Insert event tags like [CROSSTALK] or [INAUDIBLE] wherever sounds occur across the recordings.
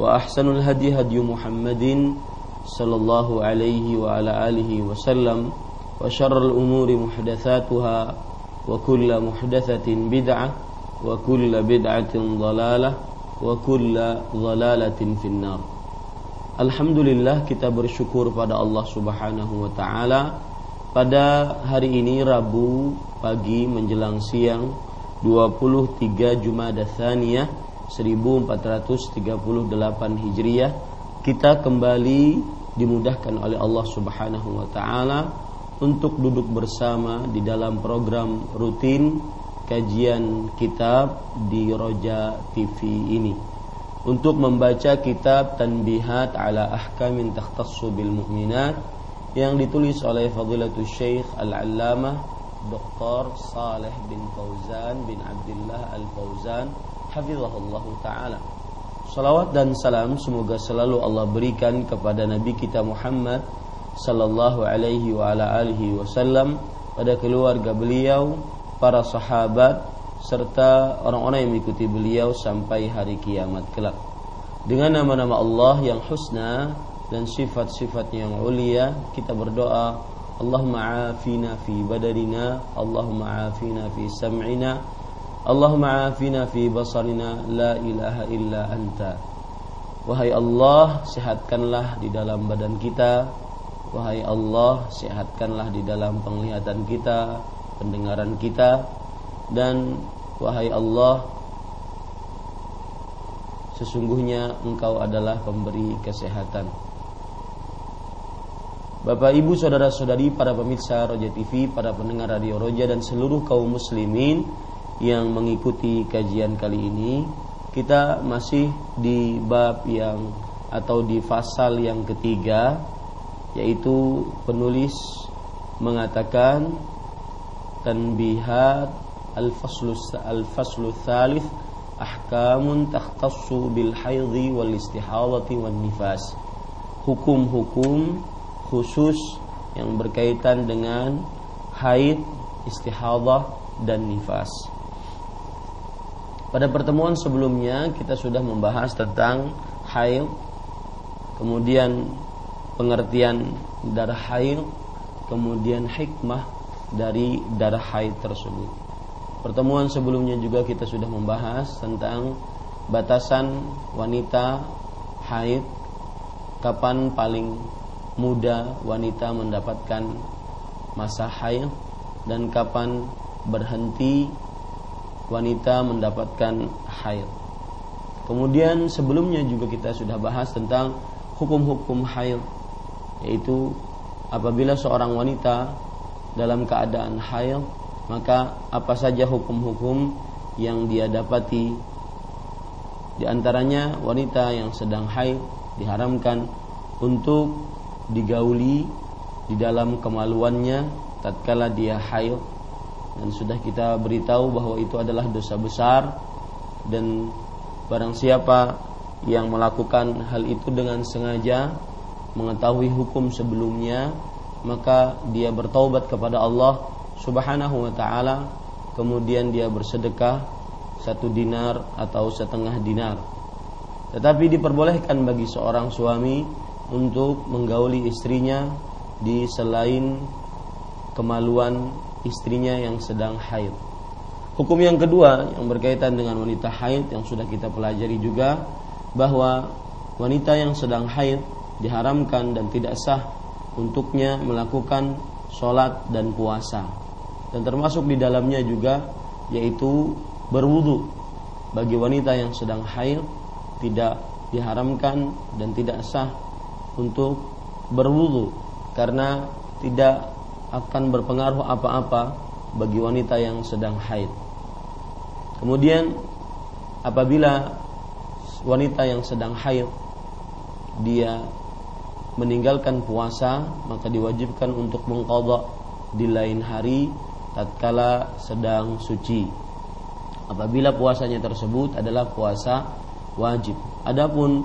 وأحسن الهدي هدي محمد صلى الله عليه وعلى آله وسلم وشر الأمور محدثاتها وكل محدثة بدعة وكل بدعة ضلالة وكل ضلالة في النار Alhamdulillah kita bersyukur pada Allah Subhanahu wa taala pada hari ini Rabu pagi menjelang siang 23 Jumada Tsaniyah 1438 Hijriah kita kembali dimudahkan oleh Allah Subhanahu wa taala untuk duduk bersama di dalam program rutin kajian kitab di Roja TV ini untuk membaca kitab Tanbihat ala Ahkamin Takhtassu bil Mu'minat yang ditulis oleh Fadilatul Syekh Al-Allamah Dr. Saleh bin Fauzan bin Abdullah Al-Fauzan hafizahullah taala. Salawat dan salam semoga selalu Allah berikan kepada Nabi kita Muhammad sallallahu alaihi wa ala alihi wasallam pada keluarga beliau, para sahabat serta orang-orang yang mengikuti beliau sampai hari kiamat kelak. Dengan nama-nama Allah yang husna dan sifat-sifatnya yang ulia, kita berdoa, Allahumma afina fi badanina, Allahumma afina fi sam'ina, Allahumma afina fi basarina la ilaha illa anta. Wahai Allah sehatkanlah di dalam badan kita. Wahai Allah sehatkanlah di dalam penglihatan kita Pendengaran kita. Dan Wahai Allah Sesungguhnya engkau adalah pemberi kesehatan. Bapak ibu saudara saudari para pemirsa Roja TV Para pendengar radio Roja dan seluruh kaum muslimin yang mengikuti kajian kali ini kita masih di bab yang atau di pasal yang ketiga yaitu penulis mengatakan tanbihat al-faslu al-faslu ahkamun takhtassu bil haidhi wal istihadati wan nifas hukum-hukum khusus yang berkaitan dengan haid, istihadah dan nifas. Pada pertemuan sebelumnya kita sudah membahas tentang haid, kemudian pengertian darah haid, kemudian hikmah dari darah haid tersebut. Pertemuan sebelumnya juga kita sudah membahas tentang batasan wanita haid, kapan paling muda wanita mendapatkan masa haid dan kapan berhenti wanita mendapatkan haid. Kemudian sebelumnya juga kita sudah bahas tentang hukum-hukum haid yaitu apabila seorang wanita dalam keadaan haid maka apa saja hukum-hukum yang dia dapati di antaranya wanita yang sedang haid diharamkan untuk digauli di dalam kemaluannya tatkala dia haid dan sudah kita beritahu bahwa itu adalah dosa besar. Dan barang siapa yang melakukan hal itu dengan sengaja mengetahui hukum sebelumnya maka dia bertaubat kepada Allah Subhanahu wa taala. Kemudian dia bersedekah satu dinar atau setengah dinar. Tetapi diperbolehkan bagi seorang suami untuk menggauli istrinya di selain kemaluan istrinya yang sedang haid. Hukum yang kedua yang berkaitan dengan wanita haid yang sudah kita pelajari juga bahwa wanita yang sedang haid diharamkan dan tidak sah untuknya melakukan sholat dan puasa. Dan termasuk di dalamnya juga yaitu berwudu. Bagi wanita yang sedang haid tidak diharamkan dan tidak sah untuk berwudu. Karena tidak akan berpengaruh apa-apa bagi wanita yang sedang haid. Kemudian apabila wanita yang sedang haid dia meninggalkan puasa maka diwajibkan untuk mengqadha di lain hari tatkala sedang suci. Apabila puasanya tersebut adalah puasa wajib. Adapun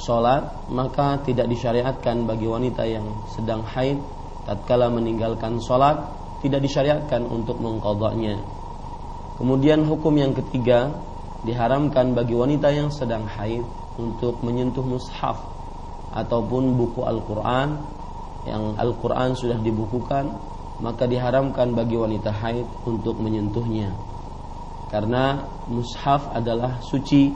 sholat maka tidak disyariatkan bagi wanita yang sedang haid tatkala meninggalkan sholat tidak disyariatkan untuk mengkodoknya. Kemudian hukum yang ketiga diharamkan bagi wanita yang sedang haid untuk menyentuh mushaf ataupun buku Al-Quran. Yang Al-Quran sudah dibukukan maka diharamkan bagi wanita haid untuk menyentuhnya. Karena mushaf adalah suci.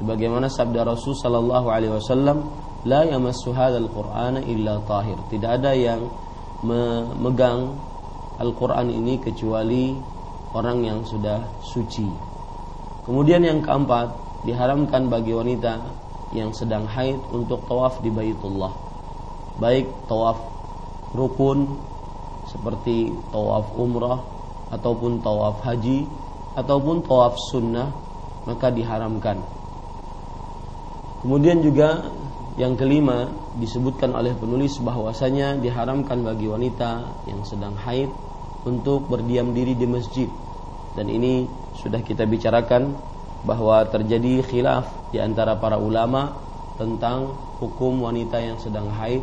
Sebagaimana sabda Rasul sallallahu alaihi wasallam la yamassu hadzal qur'ana illa tahir. Tidak ada yang memegang Al-Qur'an ini kecuali orang yang sudah suci. Kemudian yang keempat, diharamkan bagi wanita yang sedang haid untuk tawaf di Baitullah. Baik tawaf rukun seperti tawaf umrah ataupun tawaf haji ataupun tawaf sunnah maka diharamkan. Kemudian juga yang kelima disebutkan oleh penulis bahwasanya diharamkan bagi wanita yang sedang haid untuk berdiam diri di masjid. Dan ini sudah kita bicarakan bahwa terjadi khilaf di antara para ulama tentang hukum wanita yang sedang haid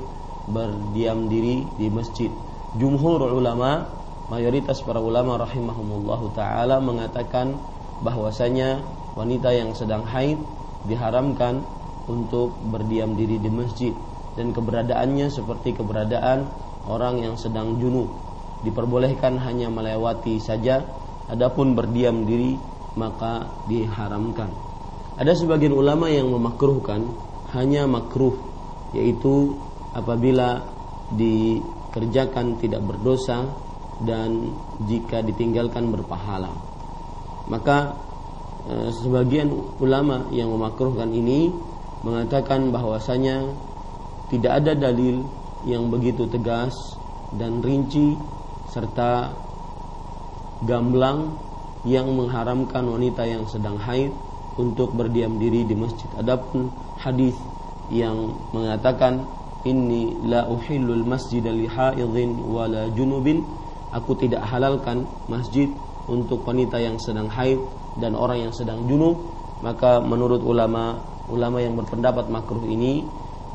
berdiam diri di masjid. Jumhur ulama, mayoritas para ulama rahimahumullahu taala mengatakan bahwasanya wanita yang sedang haid diharamkan untuk berdiam diri di masjid. Dan keberadaannya seperti keberadaan orang yang sedang junub. Diperbolehkan hanya melewati saja. Adapun berdiam diri maka diharamkan. Ada sebagian ulama yang memakruhkan hanya makruh yaitu apabila dikerjakan tidak berdosa dan jika ditinggalkan berpahala. Maka eh, sebagian ulama yang memakruhkan ini mengatakan bahwasanya tidak ada dalil yang begitu tegas dan rinci serta gamblang yang mengharamkan wanita yang sedang haid untuk berdiam diri di masjid. Adapun hadis yang mengatakan inni la uhillul masjid li wala junubin aku tidak halalkan masjid untuk wanita yang sedang haid dan orang yang sedang junub maka menurut ulama ulama yang berpendapat makruh ini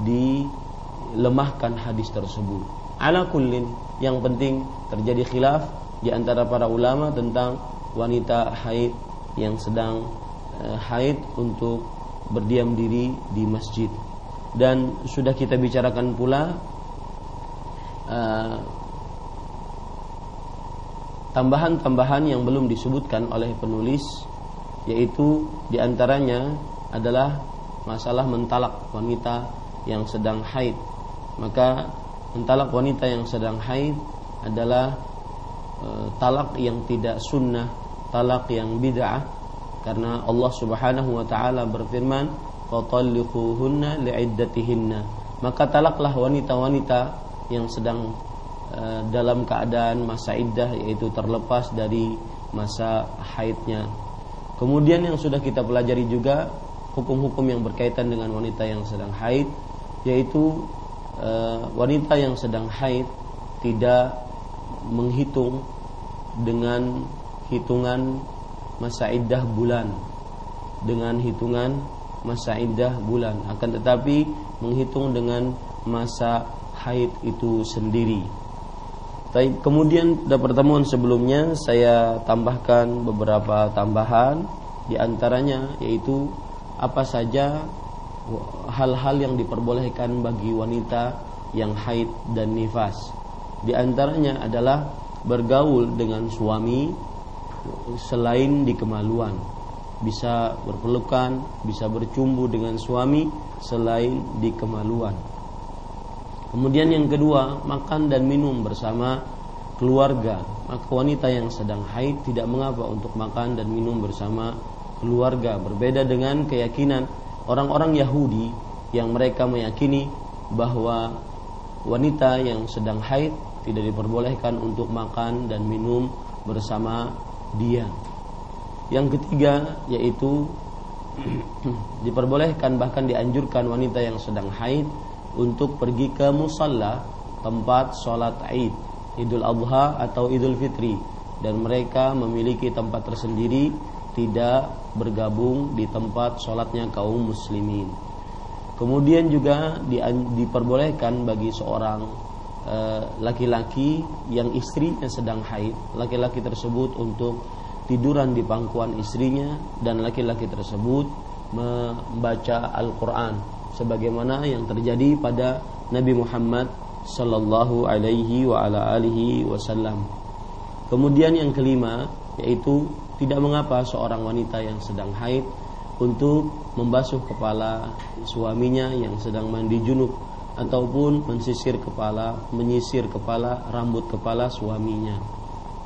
dilemahkan hadis tersebut. Ala kullin yang penting terjadi khilaf di antara para ulama tentang wanita haid yang sedang uh, haid untuk berdiam diri di masjid. Dan sudah kita bicarakan pula uh, tambahan-tambahan yang belum disebutkan oleh penulis yaitu di antaranya adalah masalah mentalak wanita yang sedang haid. Maka mentalak wanita yang sedang haid adalah e, talak yang tidak sunnah talak yang bid'ah. Karena Allah Subhanahu wa taala berfirman fatalliquhunna li'iddatihinna. Maka talaklah wanita-wanita yang sedang e, dalam keadaan masa iddah yaitu terlepas dari masa haidnya. Kemudian yang sudah kita pelajari juga hukum-hukum yang berkaitan dengan wanita yang sedang haid yaitu e, wanita yang sedang haid tidak menghitung dengan hitungan masa iddah bulan dengan hitungan masa indah bulan akan tetapi menghitung dengan masa haid itu sendiri. Kemudian pada pertemuan sebelumnya saya tambahkan beberapa tambahan di antaranya yaitu apa saja hal-hal yang diperbolehkan bagi wanita yang haid dan nifas. Di antaranya adalah bergaul dengan suami selain di kemaluan bisa berpelukan, bisa bercumbu dengan suami selain di kemaluan. Kemudian yang kedua, makan dan minum bersama keluarga. Maka wanita yang sedang haid tidak mengapa untuk makan dan minum bersama keluarga. Berbeda dengan keyakinan orang-orang Yahudi yang mereka meyakini bahwa wanita yang sedang haid tidak diperbolehkan untuk makan dan minum bersama dia. Yang ketiga yaitu [CLEARS THROAT] diperbolehkan bahkan dianjurkan wanita yang sedang haid untuk pergi ke musalla tempat sholat Id, Idul Adha atau Idul Fitri dan mereka memiliki tempat tersendiri tidak bergabung di tempat sholatnya kaum muslimin. Kemudian juga diperbolehkan bagi seorang eh, laki-laki yang istrinya sedang haid, laki-laki tersebut untuk tiduran di pangkuan istrinya dan laki-laki tersebut membaca Al-Qur'an sebagaimana yang terjadi pada Nabi Muhammad sallallahu alaihi wasallam. Kemudian yang kelima yaitu tidak mengapa seorang wanita yang sedang haid untuk membasuh kepala suaminya yang sedang mandi junub ataupun mensisir kepala, menyisir kepala, rambut kepala suaminya.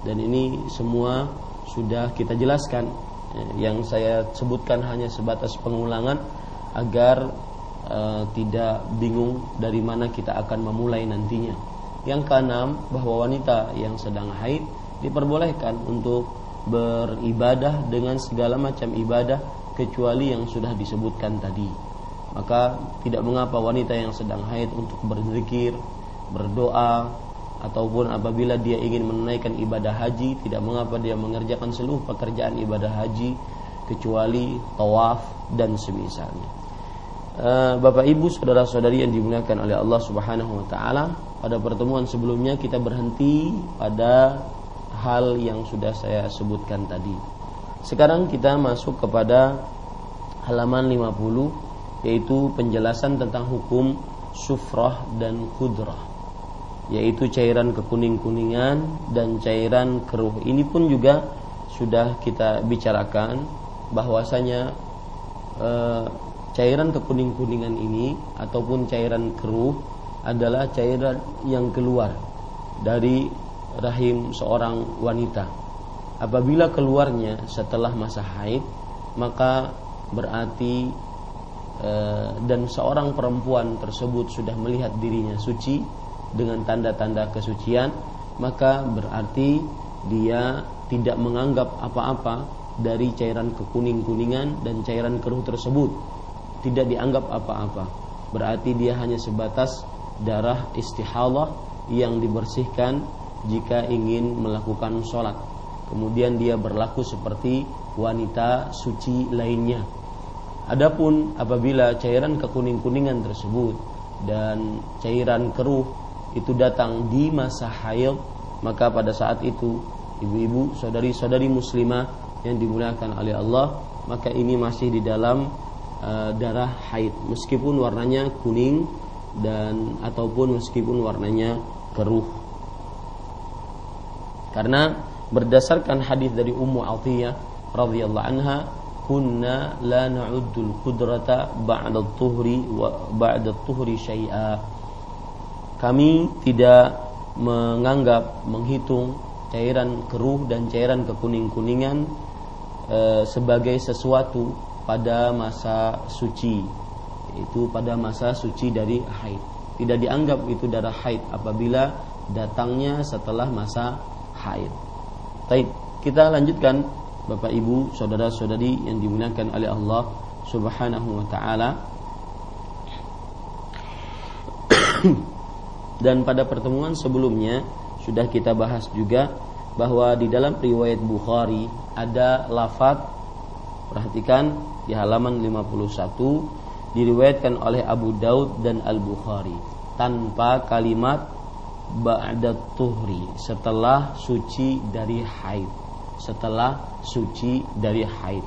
Dan ini semua sudah kita jelaskan yang saya sebutkan hanya sebatas pengulangan agar uh, tidak bingung dari mana kita akan memulai nantinya. Yang keenam bahwa wanita yang sedang haid diperbolehkan untuk beribadah dengan segala macam ibadah kecuali yang sudah disebutkan tadi. Maka tidak mengapa wanita yang sedang haid untuk berzikir, berdoa, ataupun apabila dia ingin menunaikan ibadah haji tidak mengapa dia mengerjakan seluruh pekerjaan ibadah haji kecuali tawaf dan semisalnya. Eh, Bapak Ibu saudara-saudari yang dimuliakan oleh Allah Subhanahu wa taala, pada pertemuan sebelumnya kita berhenti pada hal yang sudah saya sebutkan tadi. Sekarang kita masuk kepada halaman 50 yaitu penjelasan tentang hukum sufrah dan kudrah yaitu cairan kekuning-kuningan dan cairan keruh. Ini pun juga sudah kita bicarakan bahwasanya e, cairan kekuning-kuningan ini ataupun cairan keruh adalah cairan yang keluar dari rahim seorang wanita. Apabila keluarnya setelah masa haid, maka berarti e, dan seorang perempuan tersebut sudah melihat dirinya suci dengan tanda-tanda kesucian maka berarti dia tidak menganggap apa-apa dari cairan kekuning-kuningan dan cairan keruh tersebut tidak dianggap apa-apa berarti dia hanya sebatas darah istihadah yang dibersihkan jika ingin melakukan sholat. Kemudian dia berlaku seperti wanita suci lainnya. Adapun apabila cairan kekuning-kuningan tersebut dan cairan keruh itu datang di masa haid maka pada saat itu ibu-ibu saudari-saudari muslimah yang dimuliakan oleh Allah maka ini masih di dalam uh, darah haid. Meskipun warnanya kuning dan ataupun meskipun warnanya keruh karena berdasarkan hadis dari Ummu Atiyah radhiyallahu anha kunna la na'uddul qudrata ba'da tuhri wa ba'da tuhri syai'a. Kami tidak menganggap menghitung cairan keruh dan cairan kekuning-kuningan e, sebagai sesuatu pada masa suci itu pada masa suci dari haid. Tidak dianggap itu darah haid apabila datangnya setelah masa haid Baik, kita lanjutkan Bapak Ibu, saudara-saudari yang dimuliakan oleh Allah Subhanahu wa taala. [COUGHS] dan pada pertemuan sebelumnya sudah kita bahas juga bahwa di dalam riwayat Bukhari ada lafaz perhatikan di halaman 51 diriwayatkan oleh Abu Daud dan Al-Bukhari tanpa kalimat ba'da tuhri setelah suci dari haid. Setelah suci dari haid.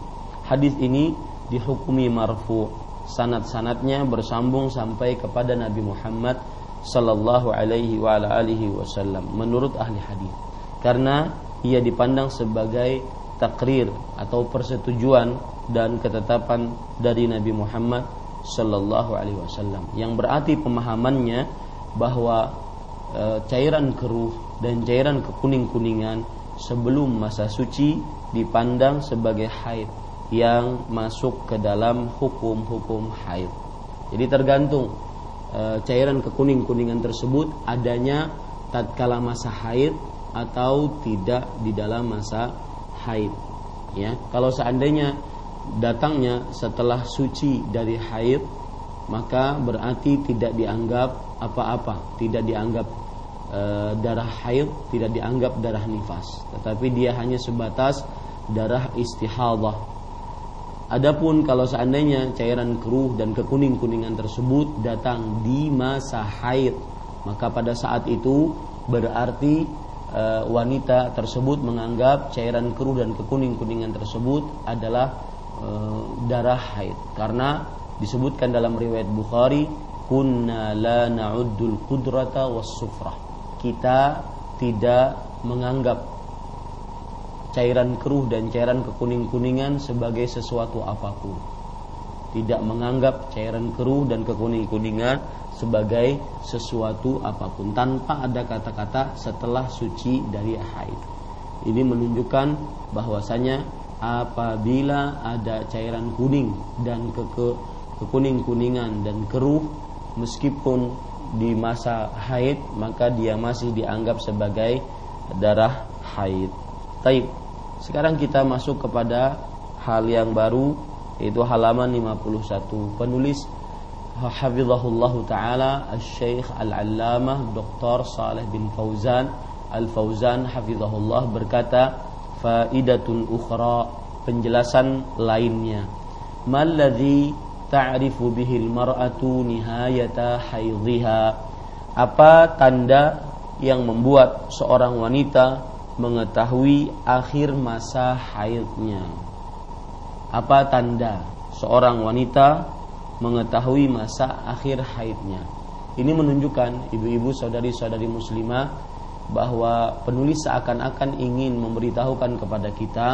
Hadis ini dihukumi marfu. Sanad-sanadnya bersambung sampai kepada Nabi Muhammad sallallahu alaihi wa ala alihi wasallam menurut ahli hadis. Karena ia dipandang sebagai takrir atau persetujuan dan ketetapan dari Nabi Muhammad sallallahu alaihi wasallam yang berarti pemahamannya bahwa cairan keruh dan cairan kekuning-kuningan sebelum masa suci dipandang sebagai haid yang masuk ke dalam hukum-hukum haid. Jadi tergantung e, cairan kekuning-kuningan tersebut adanya tatkala masa haid atau tidak di dalam masa haid. Ya, kalau seandainya datangnya setelah suci dari haid maka berarti tidak dianggap apa-apa, tidak dianggap e, darah haid, tidak dianggap darah nifas, tetapi dia hanya sebatas darah istihadah. Adapun kalau seandainya cairan keruh dan kekuning-kuningan tersebut datang di masa haid, maka pada saat itu berarti e, wanita tersebut menganggap cairan keruh dan kekuning-kuningan tersebut adalah e, darah haid karena disebutkan dalam riwayat Bukhari kunna la na'uddul qudrata was sufrah kita tidak menganggap cairan keruh dan cairan kekuning-kuningan sebagai sesuatu apa pun tidak menganggap cairan keruh dan kekuning-kuningan sebagai sesuatu apa pun tanpa ada kata-kata setelah suci dari haid. Ini menunjukkan bahwasanya apabila ada cairan kuning dan ke, ke kekuning-kuningan dan keruh meskipun di masa haid maka dia masih dianggap sebagai darah haid. Taib. Sekarang kita masuk kepada hal yang baru yaitu halaman 51. Penulis Hafizahullah taala Al-Syekh Al-Allamah Dr. Saleh bin Fauzan Al-Fauzan hafizahullah berkata faidatun ukhra penjelasan lainnya. Malladzi ta'rifu bihil mar'atu nihayata haidhiha. Apa tanda yang membuat seorang wanita mengetahui akhir masa haidnya? Apa tanda seorang wanita mengetahui masa akhir haidnya? Ini menunjukkan ibu-ibu saudari-saudari muslimah bahwa penulis seakan-akan ingin memberitahukan kepada kita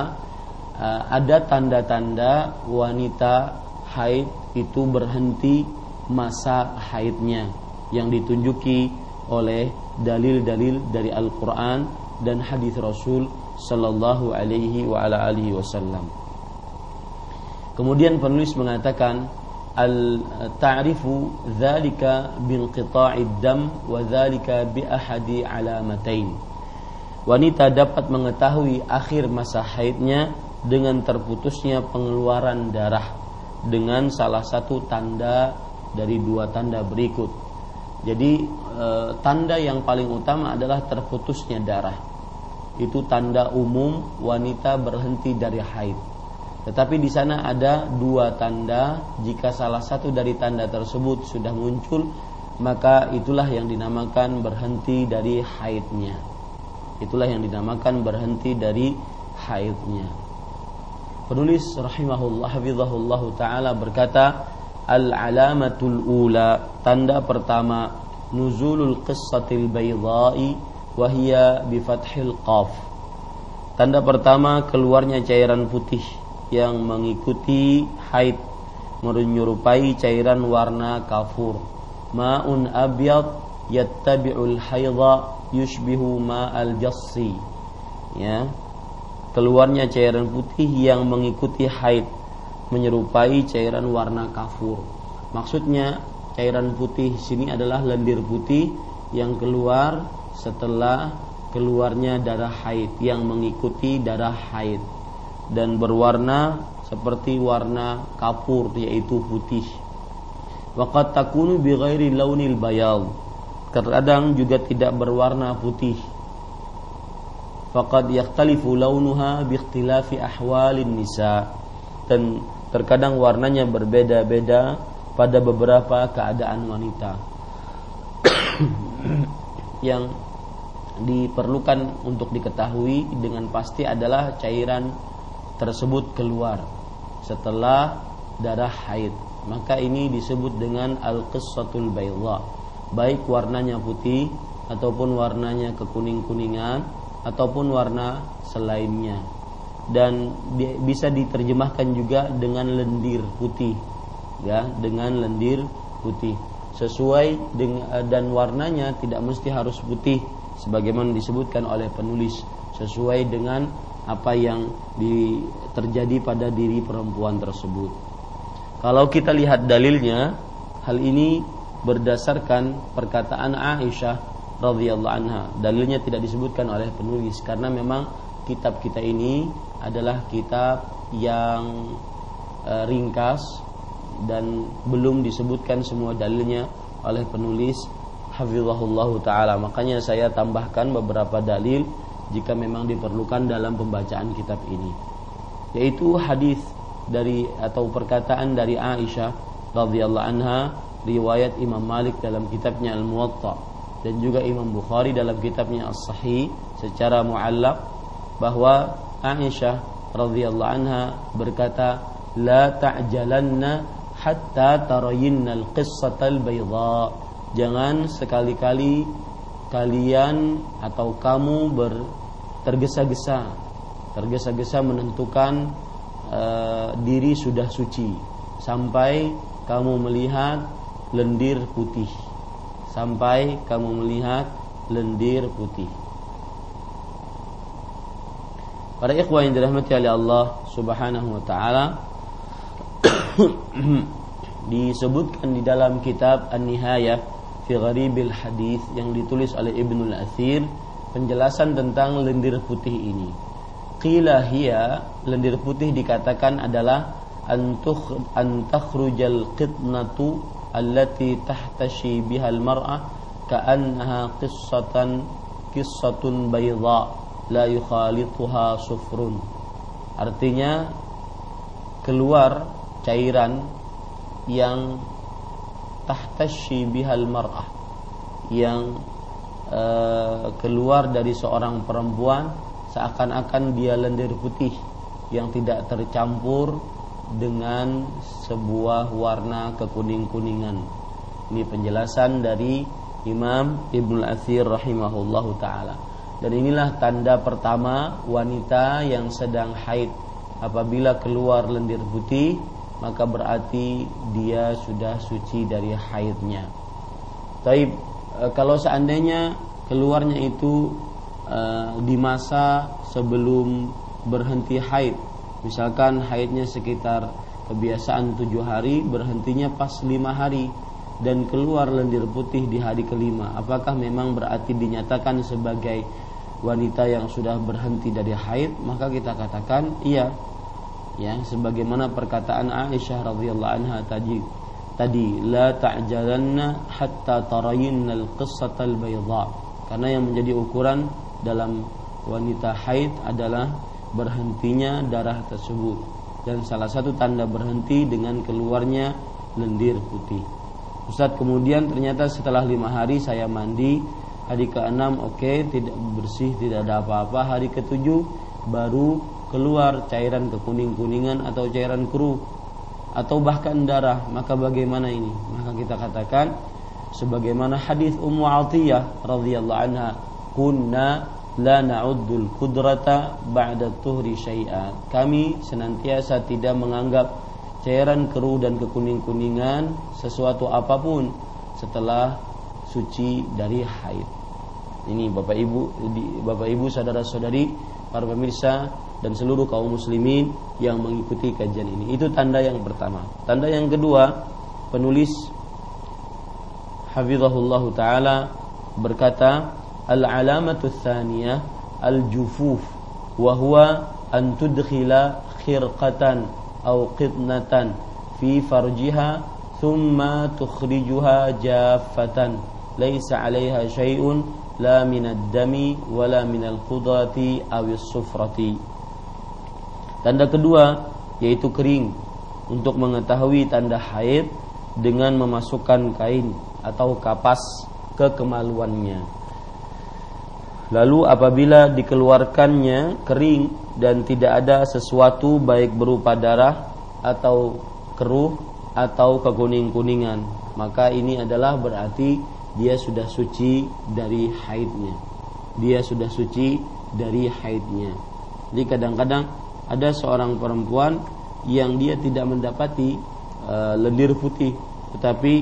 uh, ada tanda-tanda wanita haid itu berhenti masa haidnya yang ditunjuki oleh dalil-dalil dari Al-Qur'an dan hadis Rasul sallallahu alaihi wa ala alihi wasallam. Kemudian penulis mengatakan al-ta'rifu dzalika binqita'id dam wa dzalika bi ahadi alamatain. Wanita dapat mengetahui akhir masa haidnya dengan terputusnya pengeluaran darah dengan salah satu tanda dari dua tanda berikut. Jadi e, tanda yang paling utama adalah terputusnya darah. Itu tanda umum wanita berhenti dari haid. Tetapi di sana ada dua tanda. Jika salah satu dari tanda tersebut sudah muncul, maka itulah yang dinamakan berhenti dari haidnya. Itulah yang dinamakan berhenti dari haidnya. Penulis rahimahullah hafizahullah taala berkata al-alamatul ula tanda pertama nuzulul qissatil baydha'i wa hiya bi fathil qaf. Tanda pertama keluarnya cairan putih yang mengikuti haid menyerupai cairan warna kafur. Ma'un abyad yattabi'ul haidha yushbihu ma'al jassi. Ya, keluarnya cairan putih yang mengikuti haid menyerupai cairan warna kafur. Maksudnya cairan putih sini adalah lendir putih yang keluar setelah keluarnya darah haid yang mengikuti darah haid dan berwarna seperti warna kafur yaitu putih. Waqat takunu bi ghairi launil bayal. Terkadang juga tidak berwarna putih faqad yakhtalifu launuha bi ikhtilafi ahwalin nisa. Dan terkadang warnanya berbeda-beda pada beberapa keadaan wanita. [COUGHS] Yang diperlukan untuk diketahui dengan pasti adalah cairan tersebut keluar setelah darah haid. Maka ini disebut dengan al-qissatul bayda. Baik warnanya putih ataupun warnanya kekuning-kuningan ataupun warna selainnya. Dan bisa diterjemahkan juga dengan lendir putih ya dengan lendir putih. Sesuai dengan dan warnanya tidak mesti harus putih sebagaimana disebutkan oleh penulis. Sesuai dengan apa yang di, terjadi pada diri perempuan tersebut. Kalau kita lihat dalilnya, hal ini berdasarkan perkataan Aisyah radhiyallahu anha. Dalilnya tidak disebutkan oleh penulis karena memang kitab kita ini adalah kitab yang e, ringkas dan belum disebutkan semua dalilnya oleh penulis hafizahullah taala. Makanya saya tambahkan beberapa dalil jika memang diperlukan dalam pembacaan kitab ini. Yaitu hadis dari atau perkataan dari Aisyah radhiyallahu anha riwayat Imam Malik dalam kitabnya Al-Muwatta dan juga Imam Bukhari dalam kitabnya As-Sahih secara muallaq bahwa Aisyah radhiyallahu anha berkata la ta'jalanna hatta tarayinnal qissatal bayda. Jangan sekali-kali kalian atau kamu ber tergesa-gesa tergesa-gesa menentukan uh, diri sudah suci sampai kamu melihat lendir putih sampai kamu melihat lendir putih Para ikhwah yang dirahmati oleh Allah Subhanahu wa taala [COUGHS] disebutkan di dalam kitab An-Nihayah fi Gharibil Hadis yang ditulis oleh Ibnu Al-Athir penjelasan tentang lendir putih ini. Qila hiya lendir putih dikatakan adalah antukh antakhrujal qitnatu allati tahtashi bihal mar'ah ka'annaha qissatan qissatun bayda la yukhalituha sufrun. Artinya keluar cairan yang tahtashi bihal mar'ah yang uh, keluar dari seorang perempuan seakan-akan dia lendir putih yang tidak tercampur dengan sebuah warna kekuning-kuningan. Ini penjelasan dari Imam Ibnu Athir rahimahullahu taala. Dan inilah tanda pertama wanita yang sedang haid apabila keluar lendir putih maka berarti dia sudah suci dari haidnya. Tapi e, kalau seandainya keluarnya itu e, di masa sebelum berhenti haid, misalkan haidnya sekitar kebiasaan tujuh hari, berhentinya pas lima hari. Dan keluar lendir putih di hari kelima, apakah memang berarti dinyatakan sebagai wanita yang sudah berhenti dari haid? Maka kita katakan iya. Ya sebagaimana perkataan Aisyah radhiyallahu anha tadi. Tadi la ta'jalanna hatta tarayinna al-qissata al-bayda. Karena yang menjadi ukuran dalam wanita haid adalah berhentinya darah tersebut. Dan salah satu tanda berhenti dengan keluarnya lendir putih. Ustadz kemudian ternyata setelah lima hari saya mandi hari ke-6 oke okay, tidak bersih tidak ada apa-apa. Hari ke-7 baru keluar cairan kekuning-kuningan atau cairan keruh atau bahkan darah. Maka bagaimana ini? Maka kita katakan sebagaimana hadis Ummu Atiyah radhiyallahu anha kunna la na'uddul kudrata ba'da tuhri syai'a kami senantiasa tidak menganggap cairan keruh dan kekuning-kuningan sesuatu apa pun setelah suci dari haid ini Bapak Ibu Bapak Ibu saudara-saudari para pemirsa dan seluruh kaum muslimin yang mengikuti kajian ini. Itu tanda yang pertama. Tanda yang kedua, penulis hafizahullah taala berkata, "Al-alamatu tsaniyah al-jufuf wa huwa an tudkhila khirqatan aw qitnatan fi farjiha thumma tukhrijuha jaffatan laysa 'alayha syai'un la min ad-dami wala min al-qudrati aw as-sufrati." Tanda kedua yaitu kering untuk mengetahui tanda haid dengan memasukkan kain atau kapas ke kemaluannya. Lalu apabila dikeluarkannya kering dan tidak ada sesuatu baik berupa darah atau keruh atau kekuning-kuningan, maka ini adalah berarti dia sudah suci dari haidnya. Dia sudah suci dari haidnya. Jadi kadang-kadang ada seorang perempuan yang dia tidak mendapati uh, lendir putih, tetapi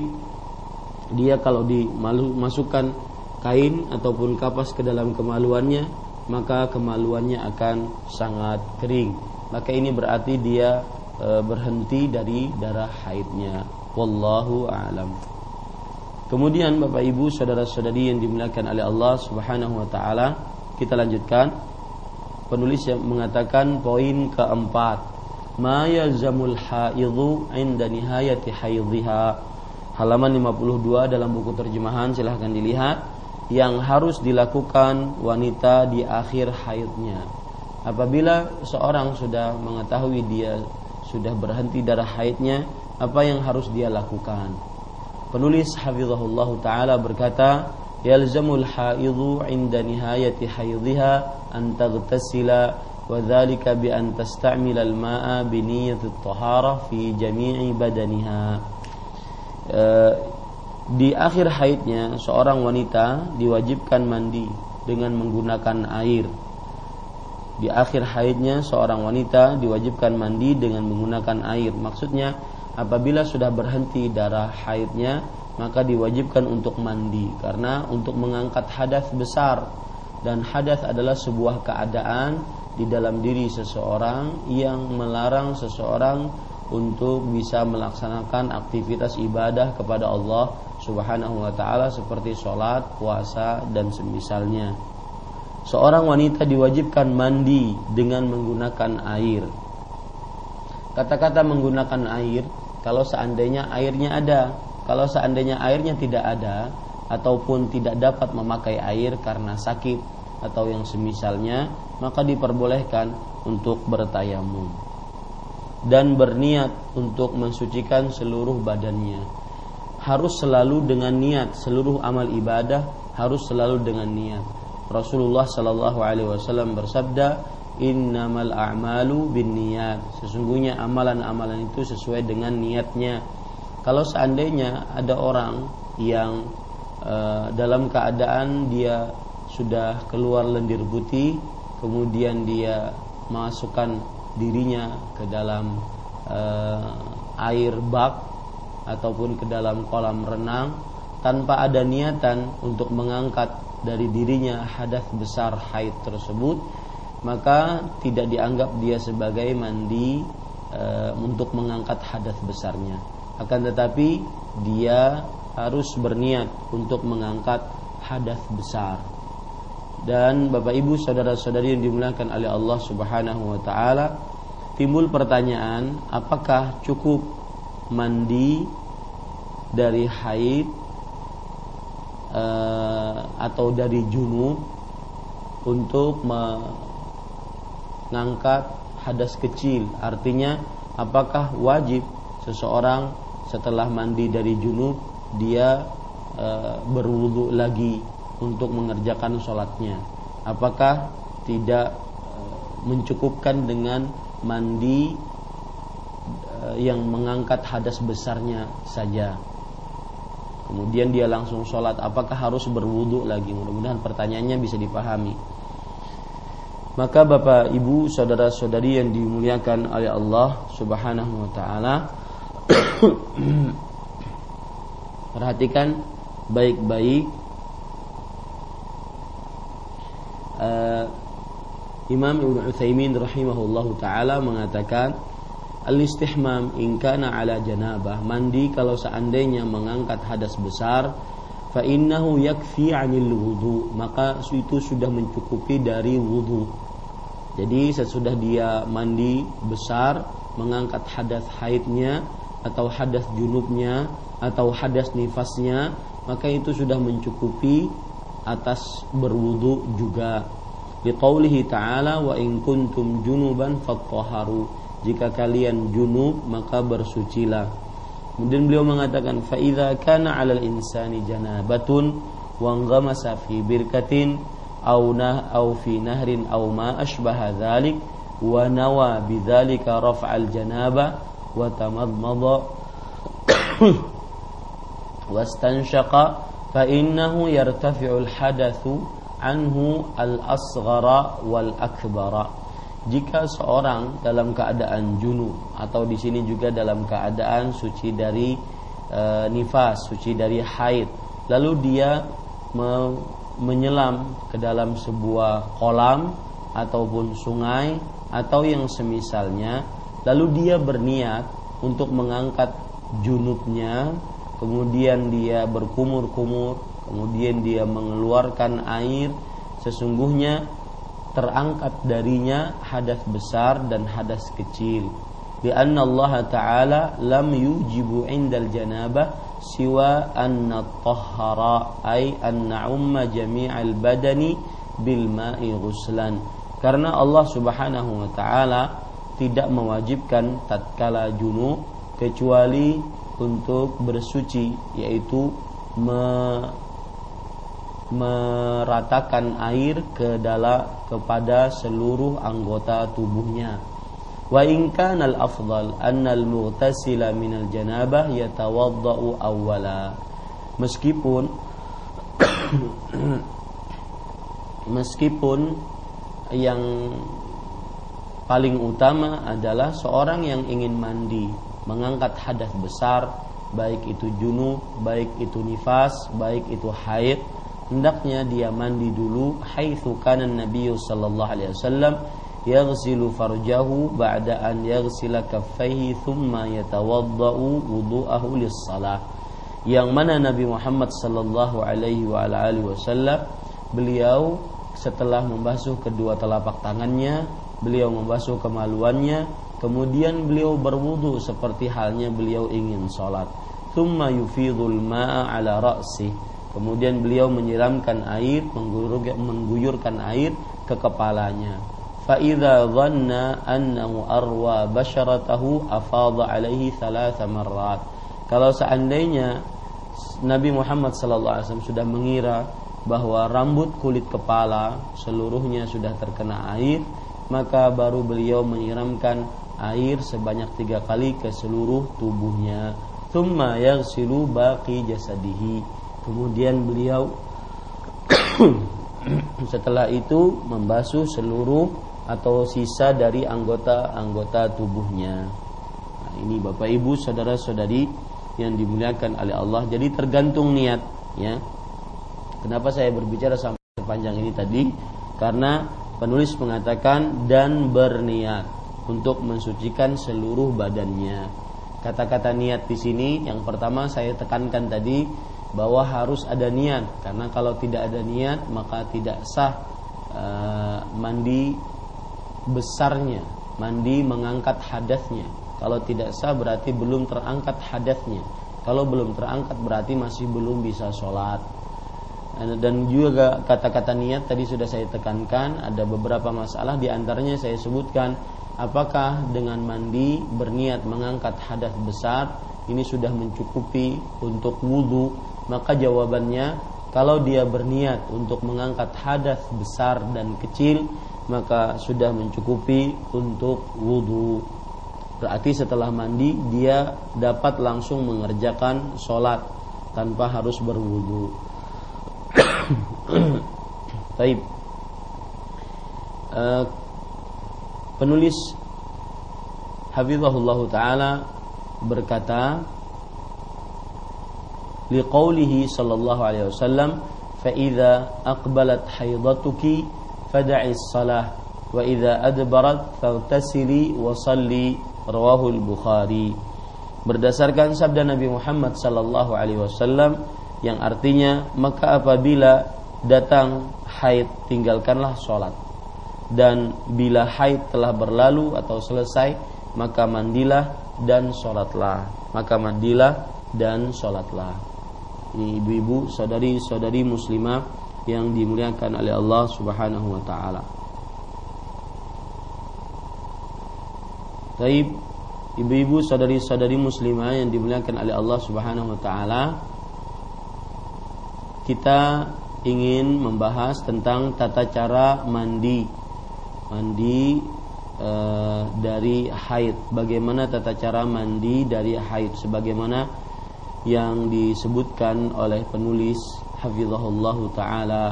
dia kalau dimasukkan kain ataupun kapas ke dalam kemaluannya, maka kemaluannya akan sangat kering. Maka ini berarti dia e, berhenti dari darah haidnya. Wallahu a'lam. Kemudian Bapak Ibu saudara-saudari yang dimuliakan oleh Allah Subhanahu wa taala, kita lanjutkan. Penulis yang mengatakan poin keempat, ma yalzamul haidhu 'inda nihayati haidhiha. Halaman 52 dalam buku terjemahan silahkan dilihat yang harus dilakukan wanita di akhir haidnya. Apabila seorang sudah mengetahui dia sudah berhenti darah haidnya, apa yang harus dia lakukan? Penulis hafizahullah taala berkata, "Yalzamul haidhu 'inda nihayati haidhiha an taghtasila wa dhalika bi an tasta'mila al-ma'a bi niyyati at-tahara fi jami'i badaniha." E, di akhir haidnya seorang wanita diwajibkan mandi dengan menggunakan air. Di akhir haidnya seorang wanita diwajibkan mandi dengan menggunakan air. Maksudnya apabila sudah berhenti darah haidnya maka diwajibkan untuk mandi karena untuk mengangkat hadas besar dan hadas adalah sebuah keadaan di dalam diri seseorang yang melarang seseorang untuk bisa melaksanakan aktivitas ibadah kepada Allah Subhanahu wa taala seperti sholat, puasa dan semisalnya. Seorang wanita diwajibkan mandi dengan menggunakan air. Kata-kata menggunakan air kalau seandainya airnya ada. Kalau seandainya airnya tidak ada ataupun tidak dapat memakai air karena sakit atau yang semisalnya, maka diperbolehkan untuk bertayamum dan berniat untuk mensucikan seluruh badannya. Harus selalu dengan niat, seluruh amal ibadah harus selalu dengan niat. Rasulullah Shallallahu Alaihi Wasallam bersabda, innamal a'malu bin niat sesungguhnya amalan-amalan itu sesuai dengan niatnya. Kalau seandainya ada orang yang e, dalam keadaan dia sudah keluar lendir putih kemudian dia masukkan dirinya ke dalam e, air bak ataupun ke dalam kolam renang tanpa ada niatan untuk mengangkat dari dirinya hadas besar haid tersebut maka tidak dianggap dia sebagai mandi e, untuk mengangkat hadas besarnya. Akan tetapi dia harus berniat untuk mengangkat hadas besar. Dan Bapak Ibu saudara-saudari yang dimuliakan oleh Allah Subhanahu wa taala, timbul pertanyaan, apakah cukup mandi dari haid e, atau dari junub untuk ngangkat hadas kecil. Artinya apakah wajib seseorang setelah mandi dari junub dia e, berwudu lagi untuk mengerjakan sholatnya? Apakah tidak e, mencukupkan dengan mandi yang mengangkat hadas besarnya saja. Kemudian dia langsung sholat apakah harus berwudu lagi? Mudah-mudahan pertanyaannya bisa dipahami. Maka Bapak Ibu saudara-saudari yang dimuliakan oleh Allah Subhanahu wa taala [COUGHS] perhatikan baik-baik uh, Imam Ibn Utsaimin rahimahullahu taala mengatakan al-istihmam in kana ala janabah mandi kalau seandainya mengangkat hadas besar fa innahu yakfi 'anil wudu maka itu sudah mencukupi dari wudu jadi sesudah dia mandi besar mengangkat hadas haidnya atau hadas junubnya atau hadas nifasnya maka itu sudah mencukupi atas berwudu juga. Liqaulihi ta'ala wa in kuntum junuban fattaharu. Jika kalian junub maka bersucilah. Kemudian beliau mengatakan fa kana 'alal insani janabatun wa ghamasa fi birkatin aw nah aw fi nahrin aw ma ashbaha dhalik wa nawa bidzalika raf'al janaba wa tamadmada [COUGHS] wastanshaqa fa innahu yartafi'ul anhu al-asghara wal akbara jika seorang dalam keadaan junub atau di sini juga dalam keadaan suci dari e, nifas, suci dari haid, lalu dia me, menyelam ke dalam sebuah kolam ataupun sungai atau yang semisalnya, lalu dia berniat untuk mengangkat junubnya, kemudian dia berkumur-kumur, kemudian dia mengeluarkan air, sesungguhnya terangkat darinya hadas besar dan hadas kecil. Karena Allah Taala lam yujibu indal janabah siwa anna tahara ay anna umma jami'al badani bil ma'i ghuslan. Karena Allah Subhanahu wa taala tidak mewajibkan tatkala junub kecuali untuk bersuci yaitu me meratakan air ke dalam kepada seluruh anggota tubuhnya. Wa in kana al-afdal anna al-mughtasila min al-janabah yatawaddau awwala. Meskipun [COUGHS] meskipun yang paling utama adalah seorang yang ingin mandi mengangkat hadas besar baik itu junub, baik itu nifas, baik itu haid hendaknya dia mandi dulu haitsu kana Nabi sallallahu alaihi wasallam yaghsilu farjahu ba'da an yaghsila kaffaihi thumma yatawaddau wudu'ahu lis-salah. Yang mana Nabi Muhammad sallallahu alaihi wa alihi wasallam beliau setelah membasuh kedua telapak tangannya beliau membasuh kemaluannya kemudian beliau berwudu seperti halnya beliau ingin salat thumma yufidul ma'a ala ra'sihi Kemudian beliau menyiramkan air, mengguyurkan air ke kepalanya. Fa'idha dhanna annahu arwa basharatahu afadha alaihi thalatha marrat. Kalau seandainya Nabi Muhammad SAW sudah mengira bahwa rambut kulit kepala seluruhnya sudah terkena air, maka baru beliau menyiramkan air sebanyak tiga kali ke seluruh tubuhnya. Thumma yaghsilu baqi jasadihi Kemudian beliau [CLEARS THROAT] setelah itu membasuh seluruh atau sisa dari anggota-anggota tubuhnya. Nah, ini Bapak Ibu, saudara-saudari yang dimuliakan oleh Allah. Jadi tergantung niat, ya. Kenapa saya berbicara sampai sepanjang ini tadi? Karena penulis mengatakan dan berniat untuk mensucikan seluruh badannya. Kata-kata niat di sini yang pertama saya tekankan tadi bahwa harus ada niat. Karena kalau tidak ada niat maka tidak sah e, mandi besarnya mandi mengangkat hadasnya. Kalau tidak sah berarti belum terangkat hadasnya. Kalau belum terangkat berarti masih belum bisa sholat. Dan juga kata-kata niat tadi sudah saya tekankan ada beberapa masalah di antaranya saya sebutkan. Apakah dengan mandi berniat mengangkat hadas besar? Ini sudah mencukupi untuk wudhu maka jawabannya kalau dia berniat untuk mengangkat hadas besar dan kecil maka sudah mencukupi untuk wudhu berarti setelah mandi dia dapat langsung mengerjakan sholat tanpa harus berwudhu [COUGHS] Baik. Uh, penulis Hafizahullah Ta'ala berkata liqaulihi sallallahu alaihi wasallam fa idza aqbalat haidatuki fad'i salah wa idza adbarat salli rawahu al-bukhari berdasarkan sabda Nabi Muhammad sallallahu alaihi wasallam yang artinya maka apabila datang haid tinggalkanlah sholat dan bila haid telah berlalu atau selesai maka mandilah dan sholatlah maka mandilah dan sholatlah ibu-ibu, saudari-saudari muslimah yang dimuliakan oleh Allah Subhanahu wa taala. Taib ibu-ibu saudari-saudari muslimah yang dimuliakan oleh Allah Subhanahu wa taala kita ingin membahas tentang tata cara mandi. Mandi e, dari haid. Bagaimana tata cara mandi dari haid? Sebagaimana yang disebutkan oleh penulis hafizahullah taala.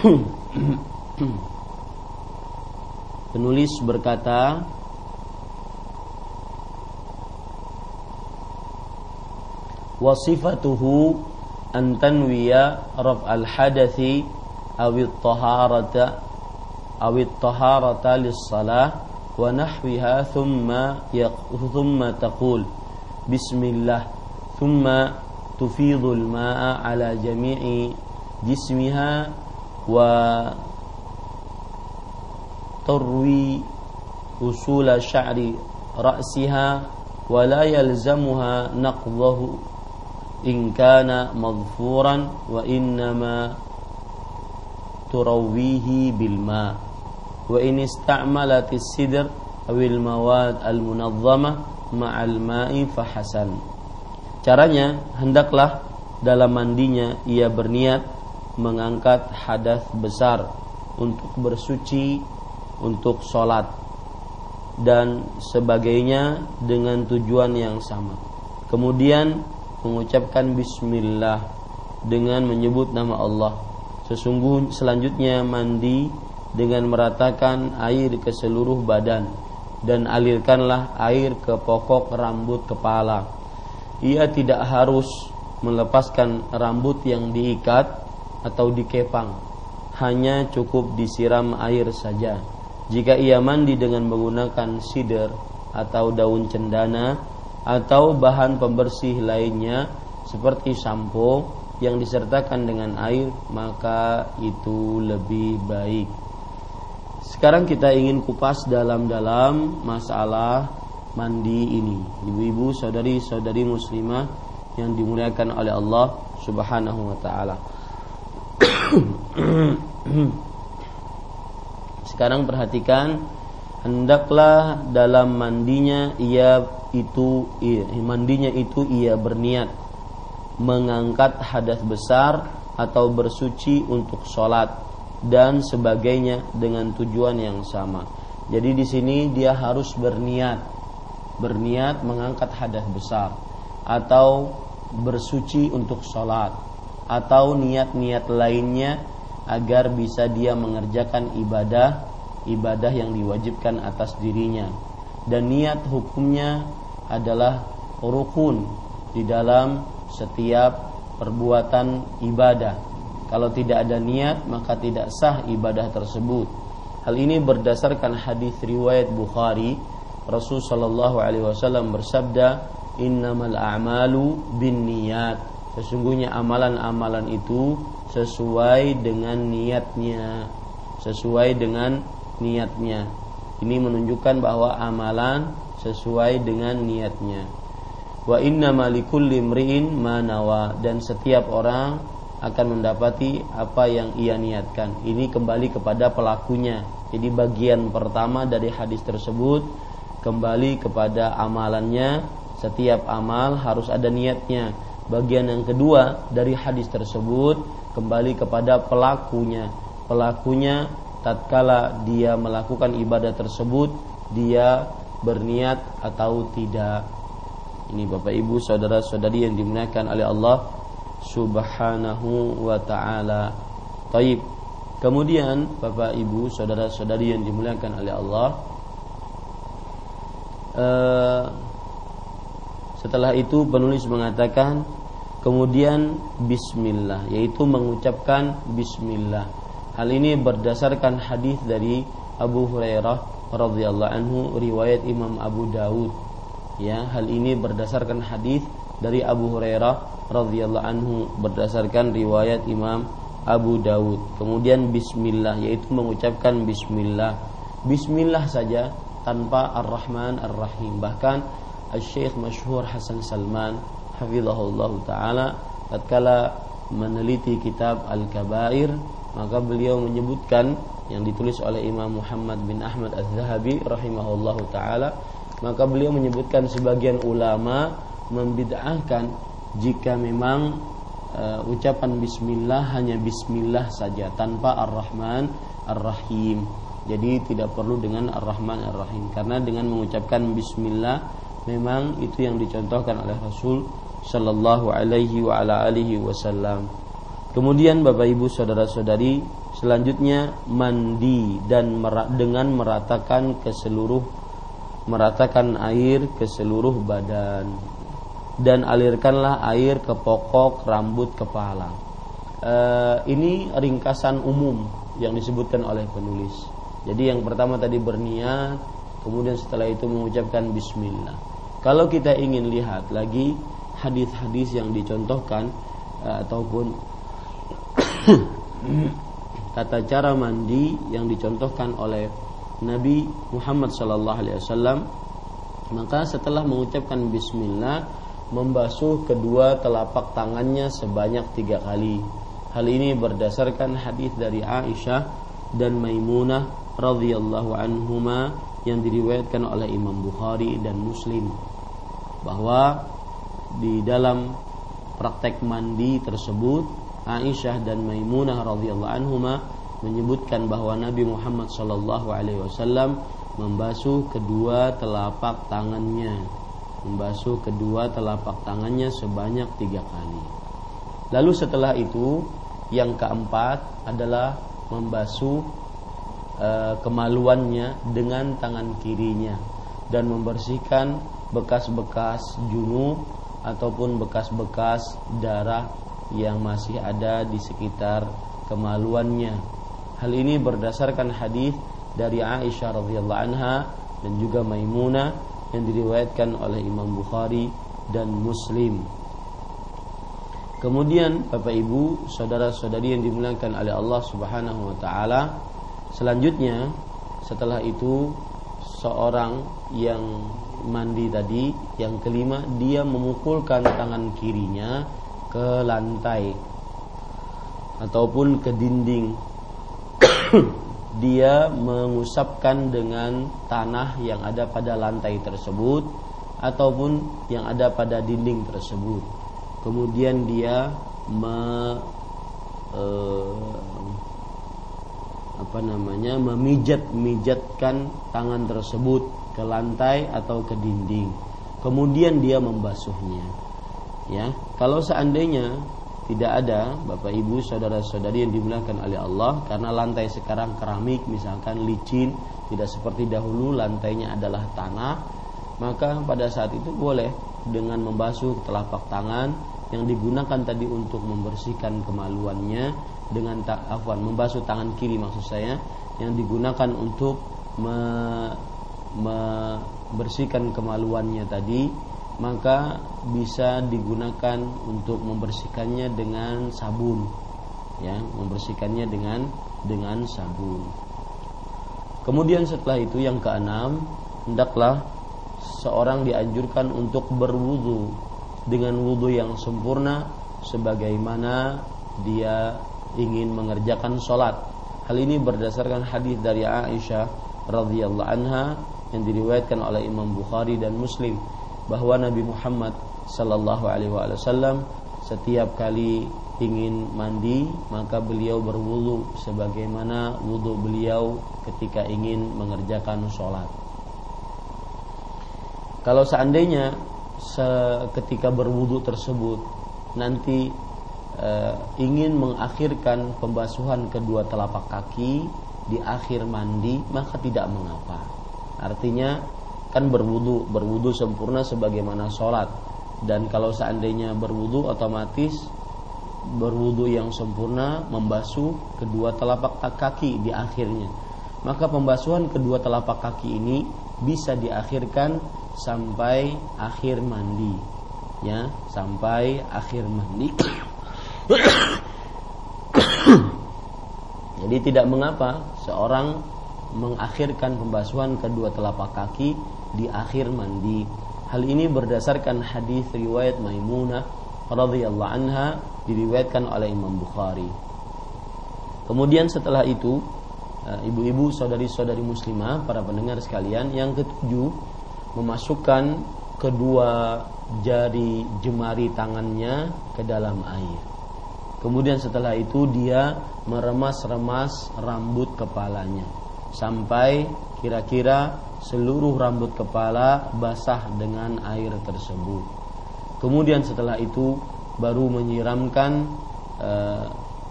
[COUGHS] Penulis berkata wasifatuhu an tanwiya raf al hadathi aw at taharata aw at taharata salah thumma taqul bismillah thumma tufidhu al ma'a ala jami'i jismiha wa تروي أصول شعر رأسها ولا يلزمها نقضه إن كان مظفورا وإنما ترويه بالماء. وإن استعملت السدر أو المواد المنظمة ma'al ma'i fahasan. Caranya hendaklah dalam mandinya ia berniat mengangkat hadas besar untuk bersuci untuk sholat dan sebagainya dengan tujuan yang sama. Kemudian mengucapkan bismillah dengan menyebut nama Allah. Sesungguhnya selanjutnya mandi dengan meratakan air ke seluruh badan dan alirkanlah air ke pokok rambut kepala. Ia tidak harus melepaskan rambut yang diikat atau dikepang, hanya cukup disiram air saja. Jika ia mandi dengan menggunakan sider atau daun cendana atau bahan pembersih lainnya seperti sampo yang disertakan dengan air maka itu lebih baik. Sekarang kita ingin kupas dalam-dalam masalah mandi ini. Ibu-ibu, saudari-saudari muslimah yang dimuliakan oleh Allah Subhanahu wa taala. [COUGHS] Sekarang perhatikan hendaklah dalam mandinya ia itu ia, mandinya itu ia berniat mengangkat hadas besar atau bersuci untuk sholat dan sebagainya dengan tujuan yang sama. Jadi di sini dia harus berniat berniat mengangkat hadas besar atau bersuci untuk sholat atau niat-niat lainnya agar bisa dia mengerjakan ibadah ibadah yang diwajibkan atas dirinya dan niat hukumnya adalah rukun di dalam setiap perbuatan ibadah. Kalau tidak ada niat maka tidak sah ibadah tersebut. Hal ini berdasarkan hadis riwayat Bukhari. Rasul sallallahu alaihi wasallam bersabda, "Innamal a'malu binniyat." Sesungguhnya amalan-amalan itu sesuai dengan niatnya, sesuai dengan niatnya. Ini menunjukkan bahwa amalan sesuai dengan niatnya. Wa inna malikul limriin manawa dan setiap orang akan mendapati apa yang ia niatkan. Ini kembali kepada pelakunya. Jadi bagian pertama dari hadis tersebut kembali kepada amalannya. Setiap amal harus ada niatnya. Bagian yang kedua dari hadis tersebut kembali kepada pelakunya. Pelakunya tatkala dia melakukan ibadah tersebut dia berniat atau tidak. Ini Bapak Ibu saudara-saudari yang dimuliakan oleh Allah Subhanahu wa taala. Taib. Kemudian Bapak Ibu saudara-saudari yang dimuliakan oleh Allah uh, setelah itu penulis mengatakan kemudian bismillah yaitu mengucapkan bismillah. Hal ini berdasarkan hadis dari Abu Hurairah radhiyallahu anhu riwayat Imam Abu Dawud ya hal ini berdasarkan hadis dari Abu Hurairah radhiyallahu anhu berdasarkan riwayat Imam Abu Dawud. Kemudian bismillah yaitu mengucapkan bismillah. Bismillah saja tanpa ar-Rahman ar-Rahim. Bahkan Al-Syekh Masyhur Hasan Salman hafizahullah taala tatkala meneliti kitab Al-Kabair maka beliau menyebutkan yang ditulis oleh Imam Muhammad bin Ahmad Az-Zahabi rahimahullahu taala maka beliau menyebutkan sebagian ulama membid'ahkan jika memang uh, ucapan bismillah hanya bismillah saja tanpa ar-Rahman ar-Rahim. Jadi tidak perlu dengan ar-Rahman ar-Rahim karena dengan mengucapkan bismillah memang itu yang dicontohkan oleh Rasul sallallahu alaihi wa ala alihi wasallam. Kemudian Bapak Ibu saudara-saudari, selanjutnya mandi dan mer dengan meratakan ke seluruh meratakan air ke seluruh badan dan alirkanlah air ke pokok rambut kepala. E, ini ringkasan umum yang disebutkan oleh penulis. Jadi yang pertama tadi berniat, kemudian setelah itu mengucapkan bismillah. Kalau kita ingin lihat lagi hadis-hadis yang dicontohkan uh, ataupun [COUGHS] tata cara mandi yang dicontohkan oleh Nabi Muhammad sallallahu alaihi wasallam maka setelah mengucapkan bismillah membasuh kedua telapak tangannya sebanyak tiga kali. Hal ini berdasarkan hadis dari Aisyah dan Maimunah radhiyallahu anhuma yang diriwayatkan oleh Imam Bukhari dan Muslim bahwa di dalam praktek mandi tersebut Aisyah dan Maimunah radhiyallahu anhuma menyebutkan bahwa Nabi Muhammad sallallahu alaihi wasallam membasuh kedua telapak tangannya membasuh kedua telapak tangannya sebanyak tiga kali lalu setelah itu yang keempat adalah membasuh e, kemaluannya dengan tangan kirinya dan membersihkan bekas-bekas junub ataupun bekas-bekas darah yang masih ada di sekitar kemaluannya. Hal ini berdasarkan hadis dari Aisyah radhiyallahu anha dan juga Maimunah yang diriwayatkan oleh Imam Bukhari dan Muslim. Kemudian Bapak Ibu, saudara-saudari yang dimuliakan oleh Allah Subhanahu wa taala, selanjutnya setelah itu seorang yang mandi tadi yang kelima dia memukulkan tangan kirinya ke lantai ataupun ke dinding [COUGHS] dia mengusapkan dengan tanah yang ada pada lantai tersebut ataupun yang ada pada dinding tersebut kemudian dia me, eh, apa namanya memijat-mijatkan tangan tersebut ke lantai atau ke dinding. Kemudian dia membasuhnya. Ya, kalau seandainya tidak ada Bapak Ibu saudara-saudari yang dimuliakan oleh Allah. Karena lantai sekarang keramik misalkan licin tidak seperti dahulu lantainya adalah tanah. Maka pada saat itu boleh dengan membasuh telapak tangan yang digunakan tadi untuk membersihkan kemaluannya dengan tak afwan membasuh tangan kiri maksud saya yang digunakan untuk me, membersihkan kemaluannya tadi maka bisa digunakan untuk membersihkannya dengan sabun ya membersihkannya dengan dengan sabun. Kemudian setelah itu yang keenam hendaklah seorang dianjurkan untuk berwudu dengan wudu yang sempurna sebagaimana dia ingin mengerjakan sholat. Hal ini berdasarkan hadis dari Aisyah radhiyallahu anha yang diriwayatkan oleh Imam Bukhari dan Muslim bahwa Nabi Muhammad sallallahu alaihi wasallam setiap kali ingin mandi maka beliau berwudu sebagaimana wudu beliau ketika ingin mengerjakan sholat. Kalau seandainya ketika berwudu tersebut nanti e, ingin mengakhirkan pembasuhan kedua telapak kaki di akhir mandi maka tidak mengapa Artinya kan berwudu, berwudu sempurna sebagaimana sholat. Dan kalau seandainya berwudu otomatis berwudu yang sempurna membasuh kedua telapak kaki di akhirnya. Maka pembasuhan kedua telapak kaki ini bisa diakhirkan sampai akhir mandi. Ya, sampai akhir mandi. [COUGHS] Jadi tidak mengapa seorang mengakhirkan pembasuhan kedua telapak kaki di akhir mandi. Hal ini berdasarkan hadis riwayat Maimunah radhiyallahu anha diriwayatkan oleh Imam Bukhari. Kemudian setelah itu eh, ibu-ibu saudari-saudari muslimah para pendengar sekalian yang ketujuh memasukkan kedua jari jemari tangannya ke dalam air kemudian setelah itu dia meremas-remas rambut kepalanya sampai kira-kira seluruh rambut kepala basah dengan air tersebut. Kemudian setelah itu baru menyiramkan e,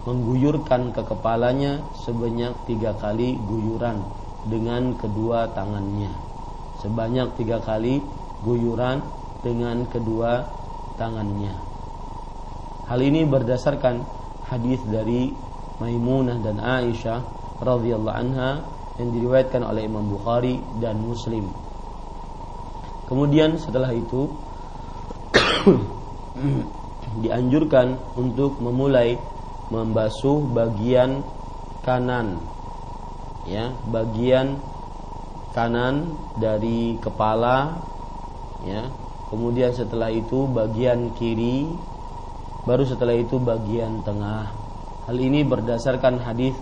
mengguyurkan ke kepalanya sebanyak tiga kali guyuran dengan kedua tangannya. Sebanyak tiga kali guyuran dengan kedua tangannya. Hal ini berdasarkan hadis dari Maimunah dan Aisyah radhiyallahu anha yang diriwayatkan oleh Imam Bukhari dan Muslim. Kemudian setelah itu [COUGHS] dianjurkan untuk memulai membasuh bagian kanan ya bagian kanan dari kepala ya. Kemudian setelah itu bagian kiri baru setelah itu bagian tengah. Hal ini berdasarkan hadis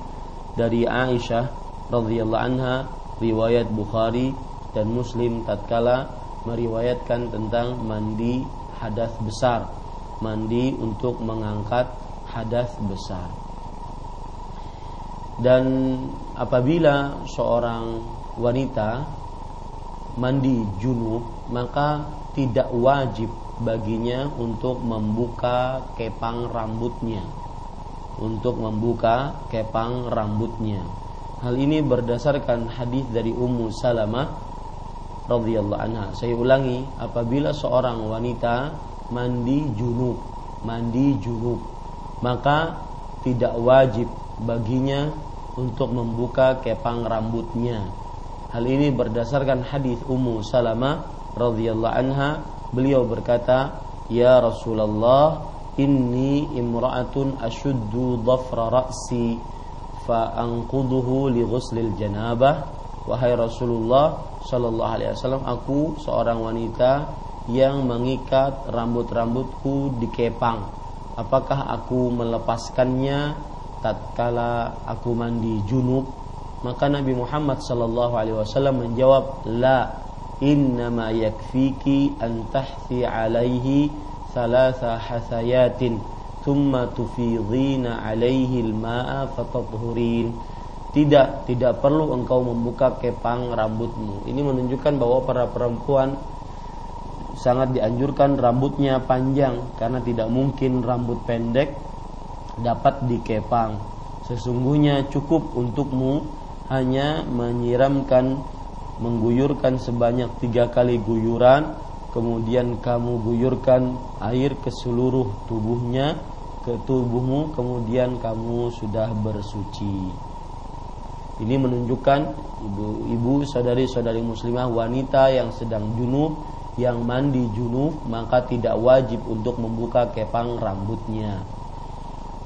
dari Aisyah radhiyallahu anha riwayat Bukhari dan Muslim tatkala meriwayatkan tentang mandi hadas besar mandi untuk mengangkat hadas besar. Dan apabila seorang wanita mandi junub, maka tidak wajib baginya untuk membuka kepang rambutnya. Untuk membuka kepang rambutnya. Hal ini berdasarkan hadis dari Ummu Salamah radhiyallahu anha. Saya ulangi, apabila seorang wanita mandi junub, mandi junub maka tidak wajib baginya untuk membuka kepang rambutnya. Hal ini berdasarkan hadis Ummu Salamah radhiyallahu anha, beliau berkata, "Ya Rasulullah, inni imra'atun ashuddu dhafra ra'si fa anquduhu li ghuslil janabah." Wahai Rasulullah sallallahu alaihi wasallam, aku seorang wanita yang mengikat rambut-rambutku di kepang. Apakah aku melepaskannya? Tatkala aku mandi junub maka Nabi Muhammad sallallahu alaihi wasallam menjawab la innama yakfiki an tahthi alaihi thalatha hasayatin thumma tufidhina alaihi al-ma'a tidak tidak perlu engkau membuka kepang rambutmu ini menunjukkan bahwa para perempuan sangat dianjurkan rambutnya panjang karena tidak mungkin rambut pendek dapat dikepang. Sesungguhnya cukup untukmu hanya menyiramkan mengguyurkan sebanyak tiga kali guyuran kemudian kamu guyurkan air ke seluruh tubuhnya ke tubuhmu kemudian kamu sudah bersuci. Ini menunjukkan ibu-ibu saudari-saudari muslimah wanita yang sedang junub yang mandi junub maka tidak wajib untuk membuka kepang rambutnya.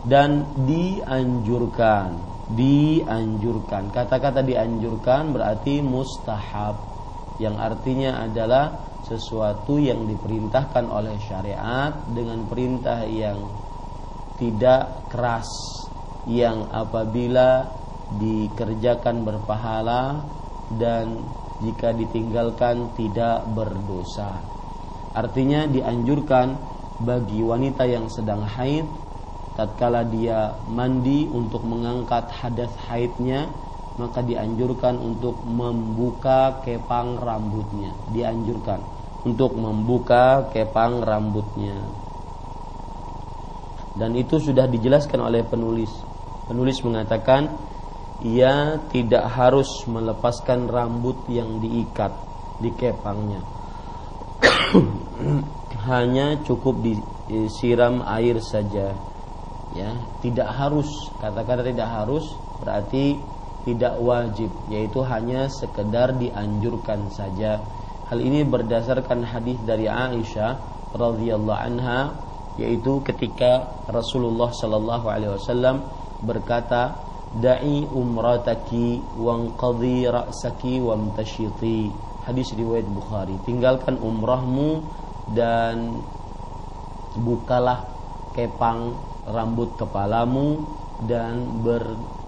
Dan dianjurkan dianjurkan. Kata-kata dianjurkan berarti mustahab yang artinya adalah sesuatu yang diperintahkan oleh syariat dengan perintah yang tidak keras yang apabila dikerjakan berpahala dan jika ditinggalkan tidak berdosa. Artinya dianjurkan bagi wanita yang sedang haid tatkala dia mandi untuk mengangkat hadas haidnya maka dianjurkan untuk membuka kepang rambutnya dianjurkan untuk membuka kepang rambutnya dan itu sudah dijelaskan oleh penulis penulis mengatakan ia tidak harus melepaskan rambut yang diikat di kepangnya. [COUGHS] Hanya cukup disiram air saja. Ya, tidak harus. Kata-kata tidak harus berarti tidak wajib, yaitu hanya sekedar dianjurkan saja. Hal ini berdasarkan hadis dari Aisyah radhiyallahu anha yaitu ketika Rasulullah sallallahu alaihi wasallam berkata da'i umrataki wanqadhi ra'saki wamtashiti. Hadis riwayat Bukhari. Tinggalkan umrahmu dan bukalah kepang rambut kepalamu dan ber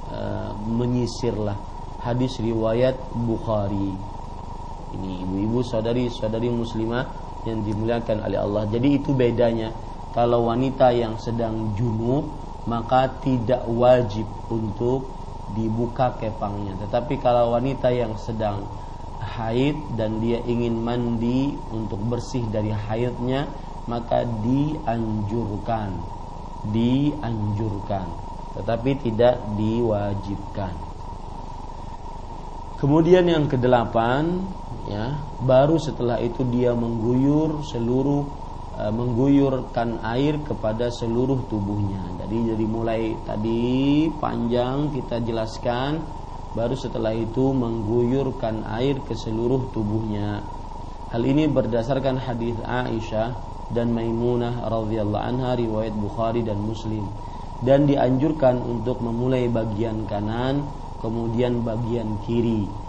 uh, menyisirlah. Hadis riwayat Bukhari. Ini ibu-ibu saudari-saudari muslimah yang dimuliakan oleh Allah. Jadi itu bedanya kalau wanita yang sedang junub maka tidak wajib untuk dibuka kepangnya. Tetapi kalau wanita yang sedang haid dan dia ingin mandi untuk bersih dari haidnya maka dianjurkan dianjurkan. Tetapi tidak diwajibkan. Kemudian yang kedelapan ya baru setelah itu dia mengguyur seluruh mengguyurkan air kepada seluruh tubuhnya. Jadi dari mulai tadi panjang kita jelaskan baru setelah itu mengguyurkan air ke seluruh tubuhnya. Hal ini berdasarkan hadis Aisyah dan Maimunah radhiyallahu anha riwayat Bukhari dan Muslim. Dan dianjurkan untuk memulai bagian kanan kemudian bagian kiri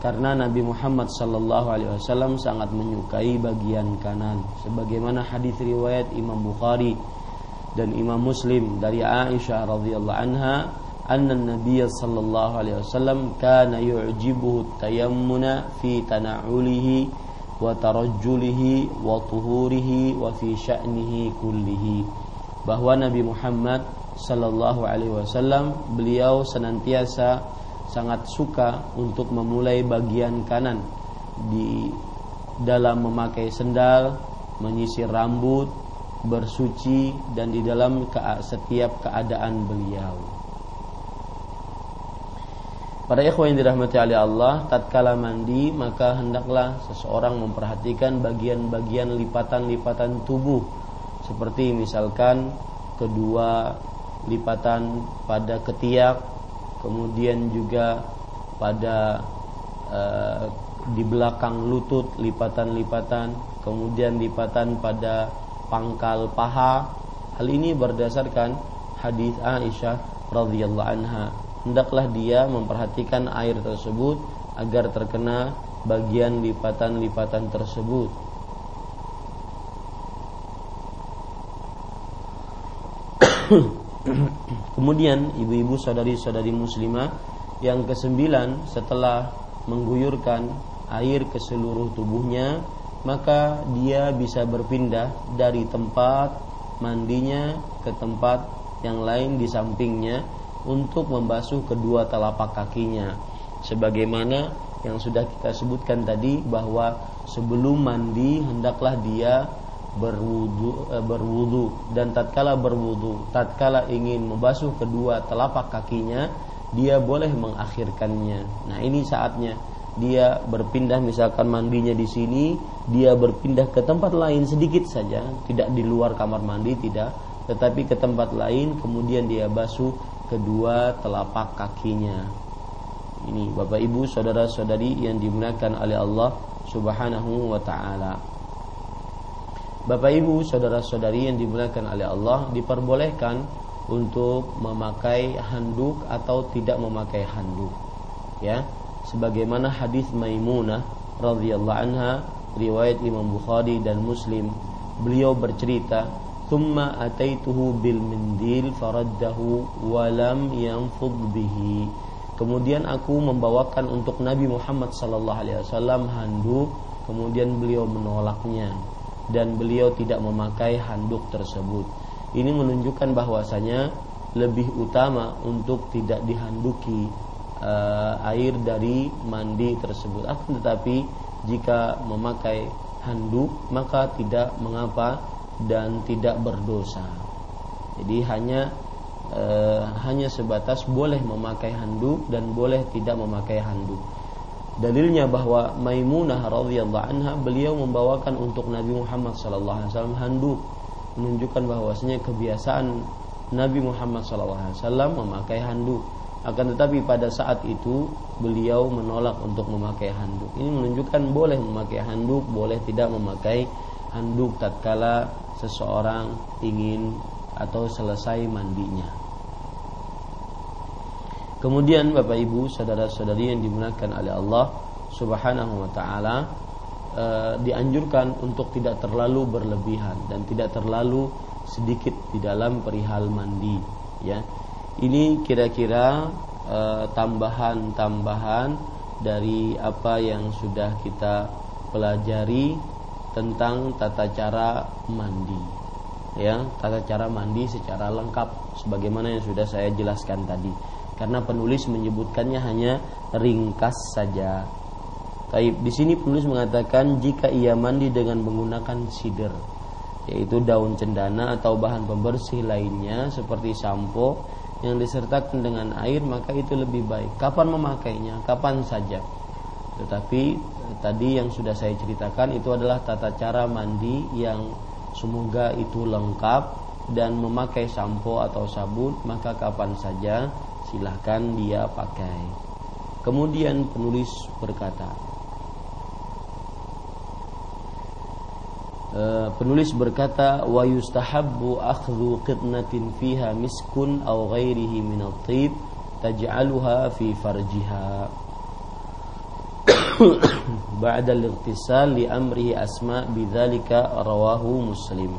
karena Nabi Muhammad sallallahu alaihi wasallam sangat menyukai bagian kanan. Sebagaimana hadis riwayat Imam Bukhari dan Imam Muslim dari Aisyah radhiyallahu anha anna Nabi sallallahu alaihi wasallam kana yu'jibuhu tayammuna fi tana'ulihi wa tarajjulihi wa tuhurihi wa fi sya'nihi kullihi. Bahwa Nabi Muhammad sallallahu alaihi wasallam beliau senantiasa sangat suka untuk memulai bagian kanan di dalam memakai sendal, menyisir rambut, bersuci dan di dalam setiap keadaan beliau. Para ikhwan yang dirahmati oleh Allah, tatkala mandi maka hendaklah seseorang memperhatikan bagian-bagian lipatan-lipatan tubuh seperti misalkan kedua lipatan pada ketiak, kemudian juga pada uh, di belakang lutut lipatan-lipatan, kemudian lipatan pada pangkal paha. Hal ini berdasarkan hadis Aisyah radhiyallahu anha hendaklah dia memperhatikan air tersebut agar terkena bagian lipatan-lipatan tersebut. [CLEARS THROAT] [CLEARS THROAT] Kemudian ibu-ibu saudari-saudari muslimah yang kesembilan setelah mengguyurkan air ke seluruh tubuhnya maka dia bisa berpindah dari tempat mandinya ke tempat yang lain di sampingnya untuk membasuh kedua telapak kakinya. Sebagaimana yang sudah kita sebutkan tadi bahwa sebelum mandi hendaklah dia berwudu e, berwudu. Dan tatkala berwudu tatkala ingin membasuh kedua telapak kakinya dia boleh mengakhirkannya. Nah ini saatnya. Dia berpindah misalkan mandinya di sini dia berpindah ke tempat lain sedikit saja. Tidak di luar kamar mandi tidak. Tetapi ke tempat lain kemudian dia basuh kedua telapak kakinya. Ini Bapak Ibu saudara-saudari yang dimuliakan oleh Allah Subhanahu wa taala. Bapak Ibu saudara-saudari yang dimuliakan oleh Allah diperbolehkan untuk memakai handuk atau tidak memakai handuk. Ya, sebagaimana hadis Maimunah radhiyallahu anha riwayat Imam Bukhari dan Muslim beliau bercerita thumma ataituhu bil mindil faraddahu walam yanfud bihi kemudian aku membawakan untuk Nabi Muhammad sallallahu alaihi wasallam handuk kemudian beliau menolaknya dan beliau tidak memakai handuk tersebut ini menunjukkan bahwasanya lebih utama untuk tidak dihanduki uh, air dari mandi tersebut akan tetapi jika memakai handuk maka tidak mengapa dan tidak berdosa. Jadi hanya e, hanya sebatas boleh memakai handuk dan boleh tidak memakai handuk. Dalilnya bahwa Maimunah radhiyallahu anha beliau membawakan untuk Nabi Muhammad sallallahu alaihi wasallam handuk menunjukkan bahwasanya kebiasaan Nabi Muhammad sallallahu alaihi wasallam memakai handuk. Akan tetapi pada saat itu beliau menolak untuk memakai handuk. Ini menunjukkan boleh memakai handuk, boleh tidak memakai handuk tatkala seseorang ingin atau selesai mandinya. Kemudian Bapak Ibu, saudara-saudari yang dimuliakan oleh Allah Subhanahu wa taala e, dianjurkan untuk tidak terlalu berlebihan dan tidak terlalu sedikit di dalam perihal mandi, ya. Ini kira-kira eh, tambahan-tambahan dari apa yang sudah kita pelajari tentang tata cara mandi. Ya, tata cara mandi secara lengkap sebagaimana yang sudah saya jelaskan tadi. Karena penulis menyebutkannya hanya ringkas saja. Taib di sini penulis mengatakan jika ia mandi dengan menggunakan sider yaitu daun cendana atau bahan pembersih lainnya seperti sampo yang disertakan dengan air maka itu lebih baik. Kapan memakainya? Kapan saja. Tetapi tadi yang sudah saya ceritakan itu adalah tata cara mandi yang semoga itu lengkap dan memakai sampo atau sabun maka kapan saja silahkan dia pakai. Kemudian penulis berkata, e, penulis berkata wa yustahabbu akhdhu qitnatin fiha miskun aw ghairihi min at-tib taj'aluha fi farjiha [COUGHS] ba'da al-ightisal li amrihi asma bidzalika rawahu muslim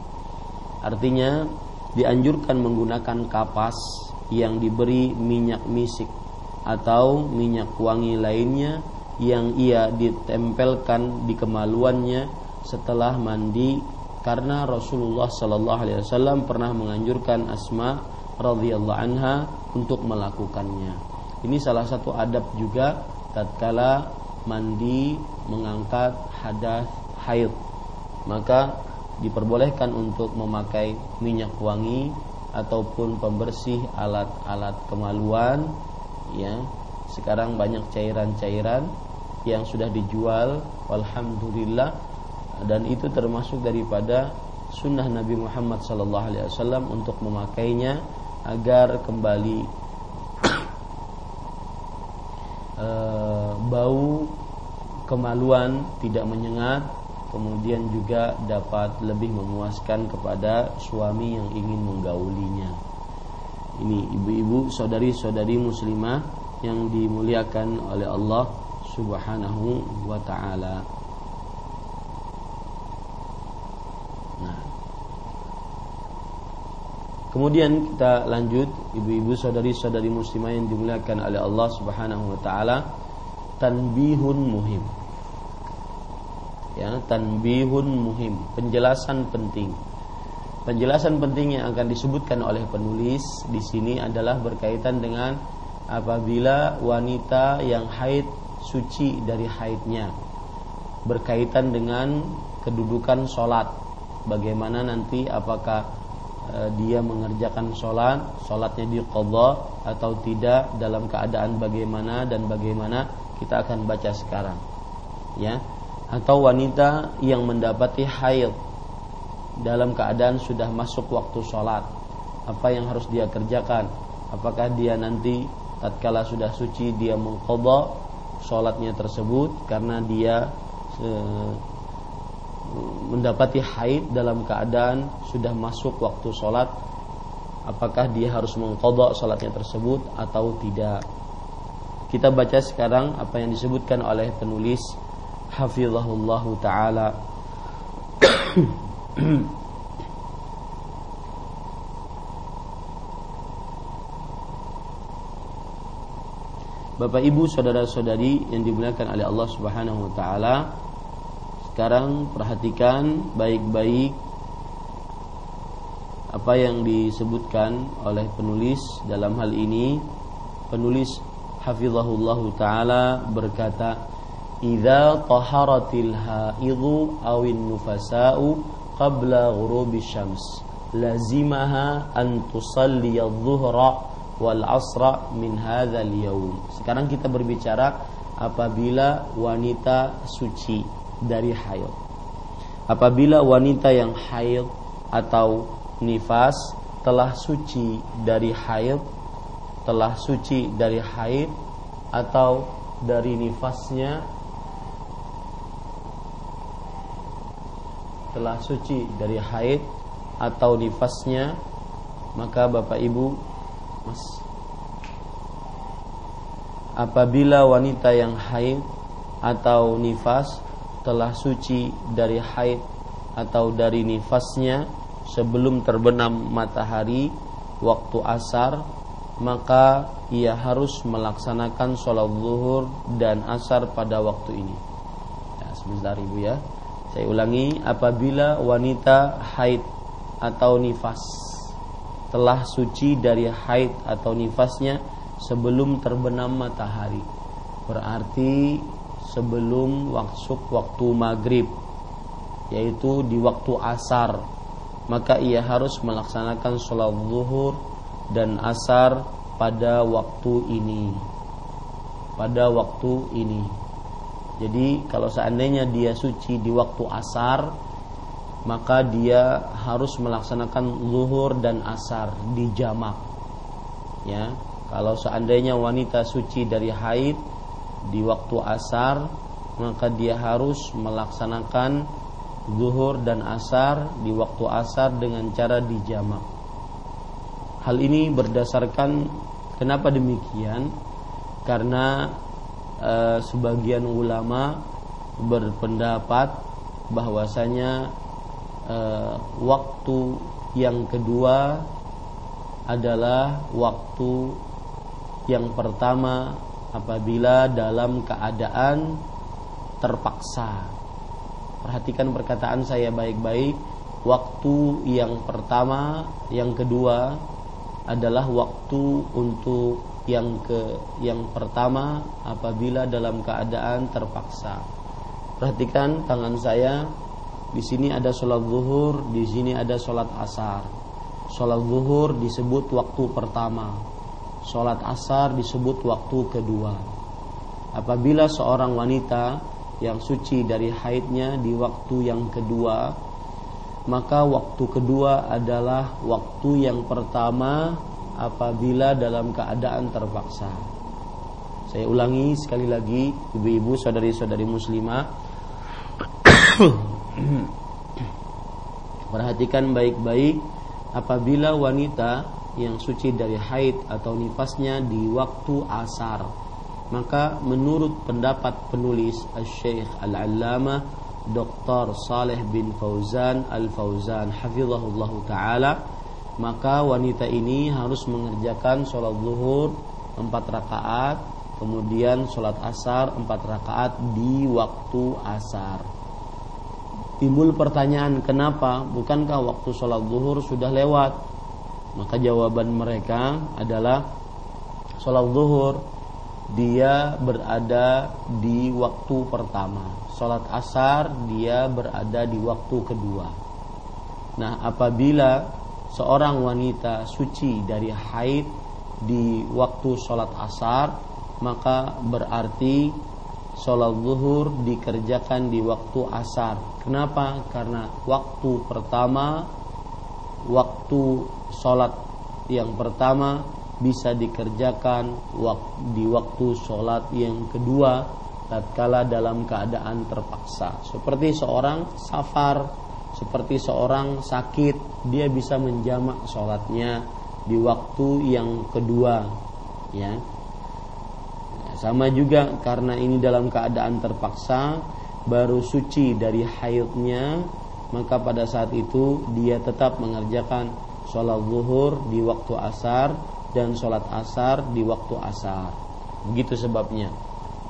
artinya dianjurkan menggunakan kapas yang diberi minyak misik atau minyak wangi lainnya yang ia ditempelkan di kemaluannya setelah mandi karena Rasulullah Sallallahu Alaihi Wasallam pernah menganjurkan Asma radhiyallahu anha untuk melakukannya. Ini salah satu adab juga tatkala mandi mengangkat hadas haid maka diperbolehkan untuk memakai minyak wangi ataupun pembersih alat-alat kemaluan ya. Sekarang banyak cairan-cairan yang sudah dijual alhamdulillah dan itu termasuk daripada sunnah Nabi Muhammad sallallahu alaihi wasallam untuk memakainya agar kembali e, bau kemaluan tidak menyengat kemudian juga dapat lebih memuaskan kepada suami yang ingin menggaulinya. Ini ibu-ibu saudari-saudari muslimah yang dimuliakan oleh Allah Subhanahu wa taala. Kemudian kita lanjut ibu-ibu saudari-saudari muslimah yang dimuliakan oleh Allah Subhanahu wa taala. Tanbihun muhim. Ya, tanbihun muhim, penjelasan penting. Penjelasan penting yang akan disebutkan oleh penulis di sini adalah berkaitan dengan apabila wanita yang haid suci dari haidnya berkaitan dengan kedudukan sholat bagaimana nanti apakah Eh, dia mengerjakan sholat, sholatnya diqadha atau tidak dalam keadaan bagaimana dan bagaimana kita akan baca sekarang. Ya. Atau wanita yang mendapati haid dalam keadaan sudah masuk waktu sholat, apa yang harus dia kerjakan? Apakah dia nanti tatkala sudah suci dia mengqadha sholatnya tersebut karena dia eh, mendapati haid dalam keadaan sudah masuk waktu sholat? Apakah dia harus mengkodok sholatnya tersebut atau tidak? Kita baca sekarang apa yang disebutkan oleh penulis hafizahullah taala. Bapak Ibu saudara-saudari yang dimuliakan oleh Allah Subhanahu wa taala sekarang perhatikan baik-baik apa yang disebutkan oleh penulis dalam hal ini. Penulis hafizahullah taala berkata idza taharatil haidhu awin nufasa'u qabla ghurubi syams lazimaha an tusalli adh-dhuhra wal asra min hadzal yaum sekarang kita berbicara apabila wanita suci dari haid. Apabila wanita yang haid atau nifas telah suci dari haid, telah suci dari haid atau dari nifasnya telah suci dari haid atau nifasnya maka Bapak Ibu Mas apabila wanita yang haid atau nifas telah suci dari haid atau dari nifasnya sebelum terbenam matahari waktu asar maka ia harus melaksanakan sholat zuhur dan asar pada waktu ini. Ya, sebentar ibu ya. Saya ulangi, apabila wanita haid atau nifas telah suci dari haid atau nifasnya sebelum terbenam matahari, berarti sebelum waktu waktu maghrib, yaitu di waktu asar, maka ia harus melaksanakan sholat zuhur dan asar pada waktu ini. Pada waktu ini. Jadi kalau seandainya dia suci di waktu asar maka dia harus melaksanakan zuhur dan asar di jamak. Ya, kalau seandainya wanita suci dari haid di waktu asar maka dia harus melaksanakan zuhur dan asar di waktu asar dengan cara di jamak. Hal ini berdasarkan kenapa demikian? Karena Eh, sebagian ulama berpendapat bahwasanya uh, waktu yang kedua adalah waktu yang pertama apabila dalam keadaan terpaksa. Perhatikan perkataan saya baik-baik. Waktu yang pertama, yang kedua adalah waktu untuk yang ke yang pertama apabila dalam keadaan terpaksa. Perhatikan tangan saya di sini ada sholat zuhur, di sini ada sholat asar. Sholat zuhur disebut waktu pertama, sholat asar disebut waktu kedua. Apabila seorang wanita yang suci dari haidnya di waktu yang kedua, maka waktu kedua adalah waktu yang pertama apabila dalam keadaan terpaksa. Saya ulangi sekali lagi, ibu-ibu, saudari-saudari muslimah. [COUGHS] Perhatikan baik-baik apabila wanita yang suci dari haid atau nifasnya di waktu asar maka menurut pendapat penulis Al-Syeikh Al-Allamah Dr. Saleh bin Fauzan Al-Fauzan hafizahullah taala maka wanita ini harus mengerjakan sholat zuhur empat rakaat kemudian sholat asar empat rakaat di waktu asar. Timbul pertanyaan kenapa? Bukankah waktu sholat zuhur sudah lewat? Maka jawaban mereka adalah sholat zuhur. Dia berada di waktu pertama. Sholat asar dia berada di waktu kedua. Nah apabila seorang wanita suci dari haid di waktu sholat asar maka berarti sholat zuhur dikerjakan di waktu asar kenapa? karena waktu pertama waktu sholat yang pertama bisa dikerjakan di waktu sholat yang kedua tatkala dalam keadaan terpaksa seperti seorang safar seperti seorang sakit dia bisa menjamak sholatnya di waktu yang kedua ya. Sama juga karena ini dalam keadaan terpaksa baru suci dari haidnya maka pada saat itu dia tetap mengerjakan sholat zuhur di waktu asar dan sholat asar di waktu asar. Begitu sebabnya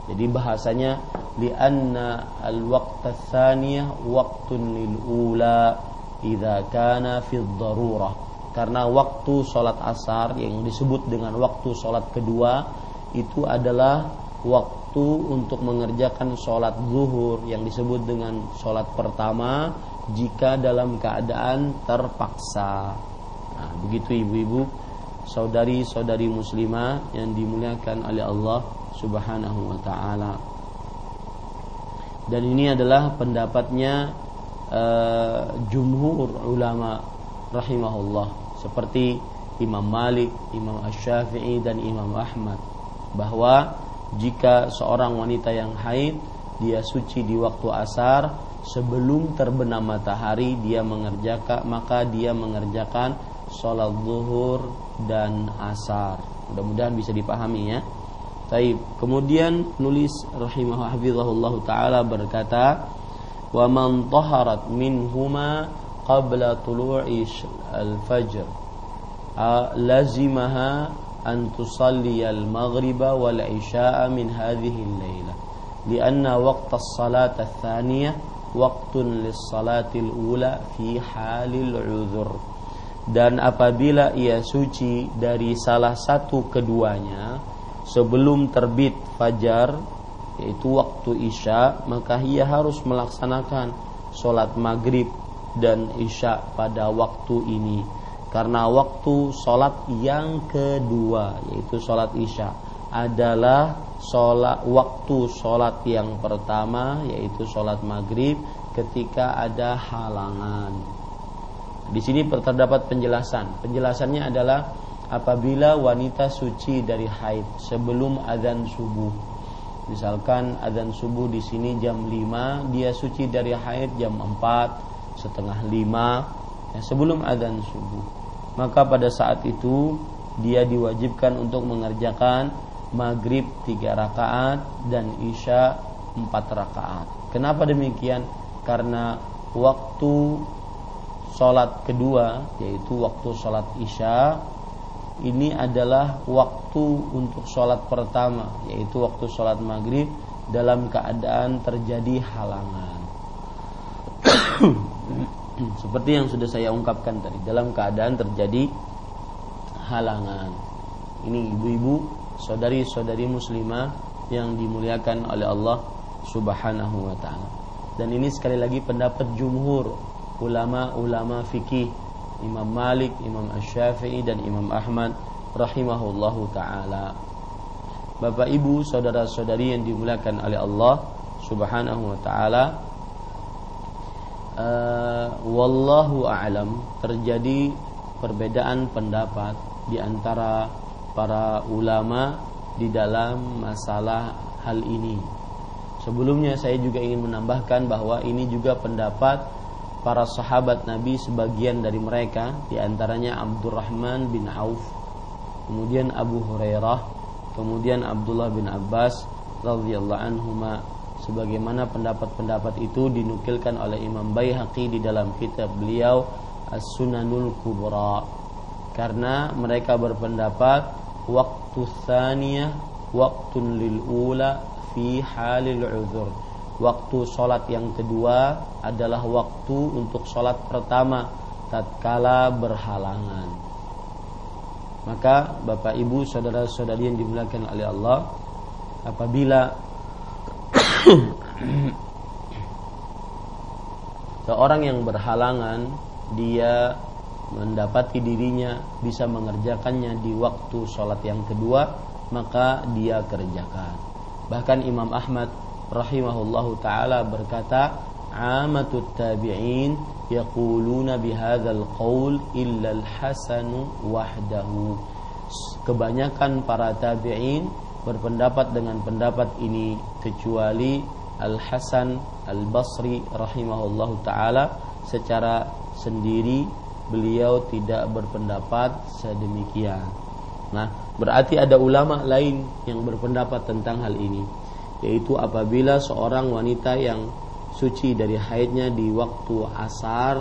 jadi bahasanya lianna al-waqt tsaniyah waqtun lil ula idza kana fi darurah. Karena waktu sholat asar yang disebut dengan waktu sholat kedua itu adalah waktu untuk mengerjakan sholat zuhur yang disebut dengan sholat pertama jika dalam keadaan terpaksa. Nah, begitu ibu-ibu, saudari-saudari muslimah yang dimuliakan oleh Allah Subhanahu wa taala. Dan ini adalah pendapatnya uh, jumhur ulama rahimahullah. Seperti Imam Malik, Imam Asy-Syafi'i dan Imam Ahmad. Bahwa jika seorang wanita yang haid dia suci di waktu asar sebelum terbenam matahari dia mengerjakan maka dia mengerjakan sholat zuhur dan asar. Mudah-mudahan bisa dipahami ya Taib. Kemudian nulis rahimahullah hafizahullah taala berkata, "Wa man taharat minhuma qabla tulu'i al-fajr lazimaha أن تصلي المغرب والعشاء من هذه الليلة لأن وقت الصلاة الثانية وقت للصلاة الأولى في حال العذر dan apabila ia suci dari salah satu keduanya sebelum terbit fajar yaitu waktu isya maka ia harus melaksanakan sholat maghrib dan isya pada waktu ini karena waktu sholat yang kedua yaitu sholat isya adalah sholat waktu sholat yang pertama yaitu sholat maghrib ketika ada halangan. Di sini terdapat penjelasan. Penjelasannya adalah apabila wanita suci dari haid sebelum adzan subuh. Misalkan adzan subuh di sini jam 5, dia suci dari haid jam 4, setengah 5 ya, sebelum adzan subuh maka pada saat itu dia diwajibkan untuk mengerjakan maghrib tiga rakaat dan isya empat rakaat. Kenapa demikian? Karena waktu sholat kedua yaitu waktu sholat isya ini adalah waktu untuk sholat pertama yaitu waktu sholat maghrib dalam keadaan terjadi halangan. [COUGHS] seperti yang sudah saya ungkapkan tadi dalam keadaan terjadi halangan. Ini ibu-ibu saudari-saudari muslimah yang dimuliakan oleh Allah Subhanahu wa taala. Dan ini sekali lagi pendapat jumhur ulama-ulama fikih Imam Malik, Imam Asy-Syafi'i dan Imam Ahmad rahimahullahu taala Bapak Ibu, saudara-saudari yang dimuliakan oleh Allah Subhanahu wa taala uh, wallahu a'lam terjadi perbedaan pendapat di antara para ulama di dalam masalah hal ini. Sebelumnya saya juga ingin menambahkan bahwa ini juga pendapat para sahabat Nabi sebagian dari mereka di antaranya Abdurrahman bin Auf, kemudian Abu Hurairah, kemudian Abdullah bin Abbas radhiyallahu anhuma. Sebagaimana pendapat-pendapat itu dinukilkan oleh Imam Baihaqi di dalam kitab beliau As-Sunanul Kubra. Karena mereka berpendapat waktu tsaniyah waktu lil ula fi halil uzur waktu salat yang kedua adalah waktu untuk salat pertama tatkala berhalangan maka Bapak Ibu saudara-saudari yang dimuliakan oleh Allah apabila [COUGHS] Seorang yang berhalangan dia mendapati dirinya bisa mengerjakannya di waktu sholat yang kedua maka dia kerjakan. Bahkan Imam Ahmad rahimahullahu taala berkata, "Amatut tabi'in yaquluna bihadzal qaul illa al-Hasan wahdahu." Kebanyakan para tabi'in berpendapat dengan pendapat ini kecuali Al Hasan Al Basri rahimahullahu taala secara sendiri beliau tidak berpendapat sedemikian. Nah, berarti ada ulama lain yang berpendapat tentang hal ini, yaitu apabila seorang wanita yang suci dari haidnya di waktu asar,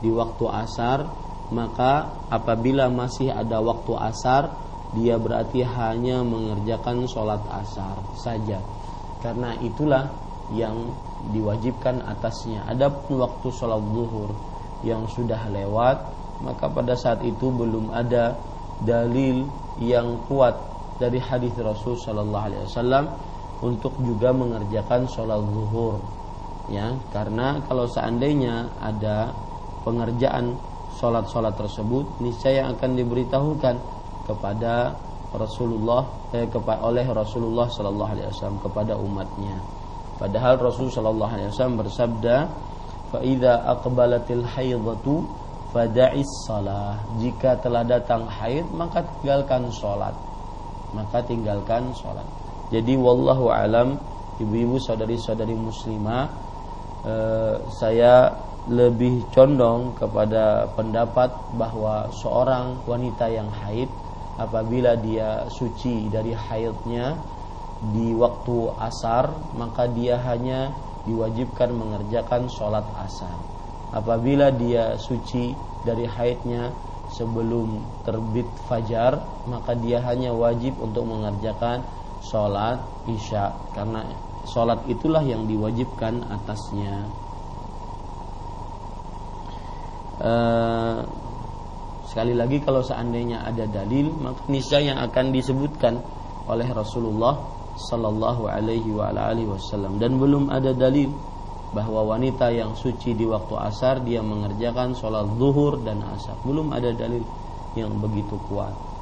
di waktu asar, maka apabila masih ada waktu asar, dia berarti hanya mengerjakan sholat asar saja. Karena itulah yang diwajibkan atasnya. Adapun waktu sholat zuhur yang sudah lewat maka pada saat itu belum ada dalil yang kuat dari hadis Rasul Shallallahu Alaihi Wasallam untuk juga mengerjakan sholat zuhur ya karena kalau seandainya ada pengerjaan sholat-sholat tersebut niscaya akan diberitahukan kepada Rasulullah eh, kepada oleh Rasulullah Sallallahu Alaihi Wasallam kepada umatnya. Padahal Rasul Sallallahu Alaihi Wasallam bersabda, "Faida akbalatil haidatu fada'is salah." Jika telah datang haid maka tinggalkan sholat. Maka tinggalkan sholat. Jadi wallahu alam, ibu-ibu saudari-saudari muslimah, eh, saya lebih condong kepada pendapat bahwa seorang wanita yang haid apabila dia suci dari haidnya di waktu asar maka dia hanya diwajibkan mengerjakan sholat asar. Apabila dia suci dari haidnya sebelum terbit fajar maka dia hanya wajib untuk mengerjakan sholat isya karena sholat itulah yang diwajibkan atasnya. Uh, sekali lagi kalau seandainya ada dalil maka niscaya yang akan disebutkan oleh Rasulullah Sallallahu Alaihi Wasallam. Dan belum ada dalil bahwa wanita yang suci di waktu asar dia mengerjakan sholat zuhur dan asar. Belum ada dalil yang begitu kuat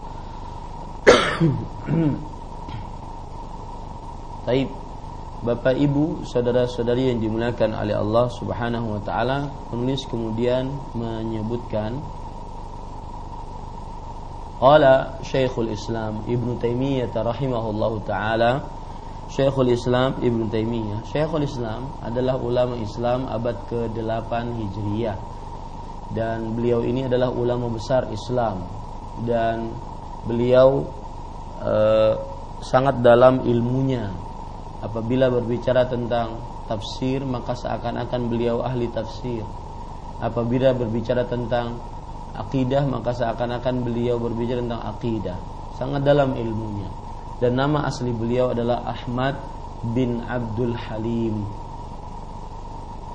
Taib Bapak Ibu, saudara-saudari yang dimuliakan oleh Allah Subhanahu wa taala, penulis kemudian menyebutkan Qala Syekhul Islam Ibnu Taimiyah rahimahullahu taala Syekhul Islam Ibn Taimiyah. Syekhul Islam adalah ulama Islam abad ke-8 Hijriyah. Dan beliau ini adalah ulama besar Islam dan beliau eh, sangat dalam ilmunya. Apabila berbicara tentang tafsir maka seakan-akan beliau ahli tafsir. Apabila berbicara tentang akidah maka seakan-akan beliau berbicara tentang akidah. Sangat dalam ilmunya dan nama asli beliau adalah Ahmad bin Abdul Halim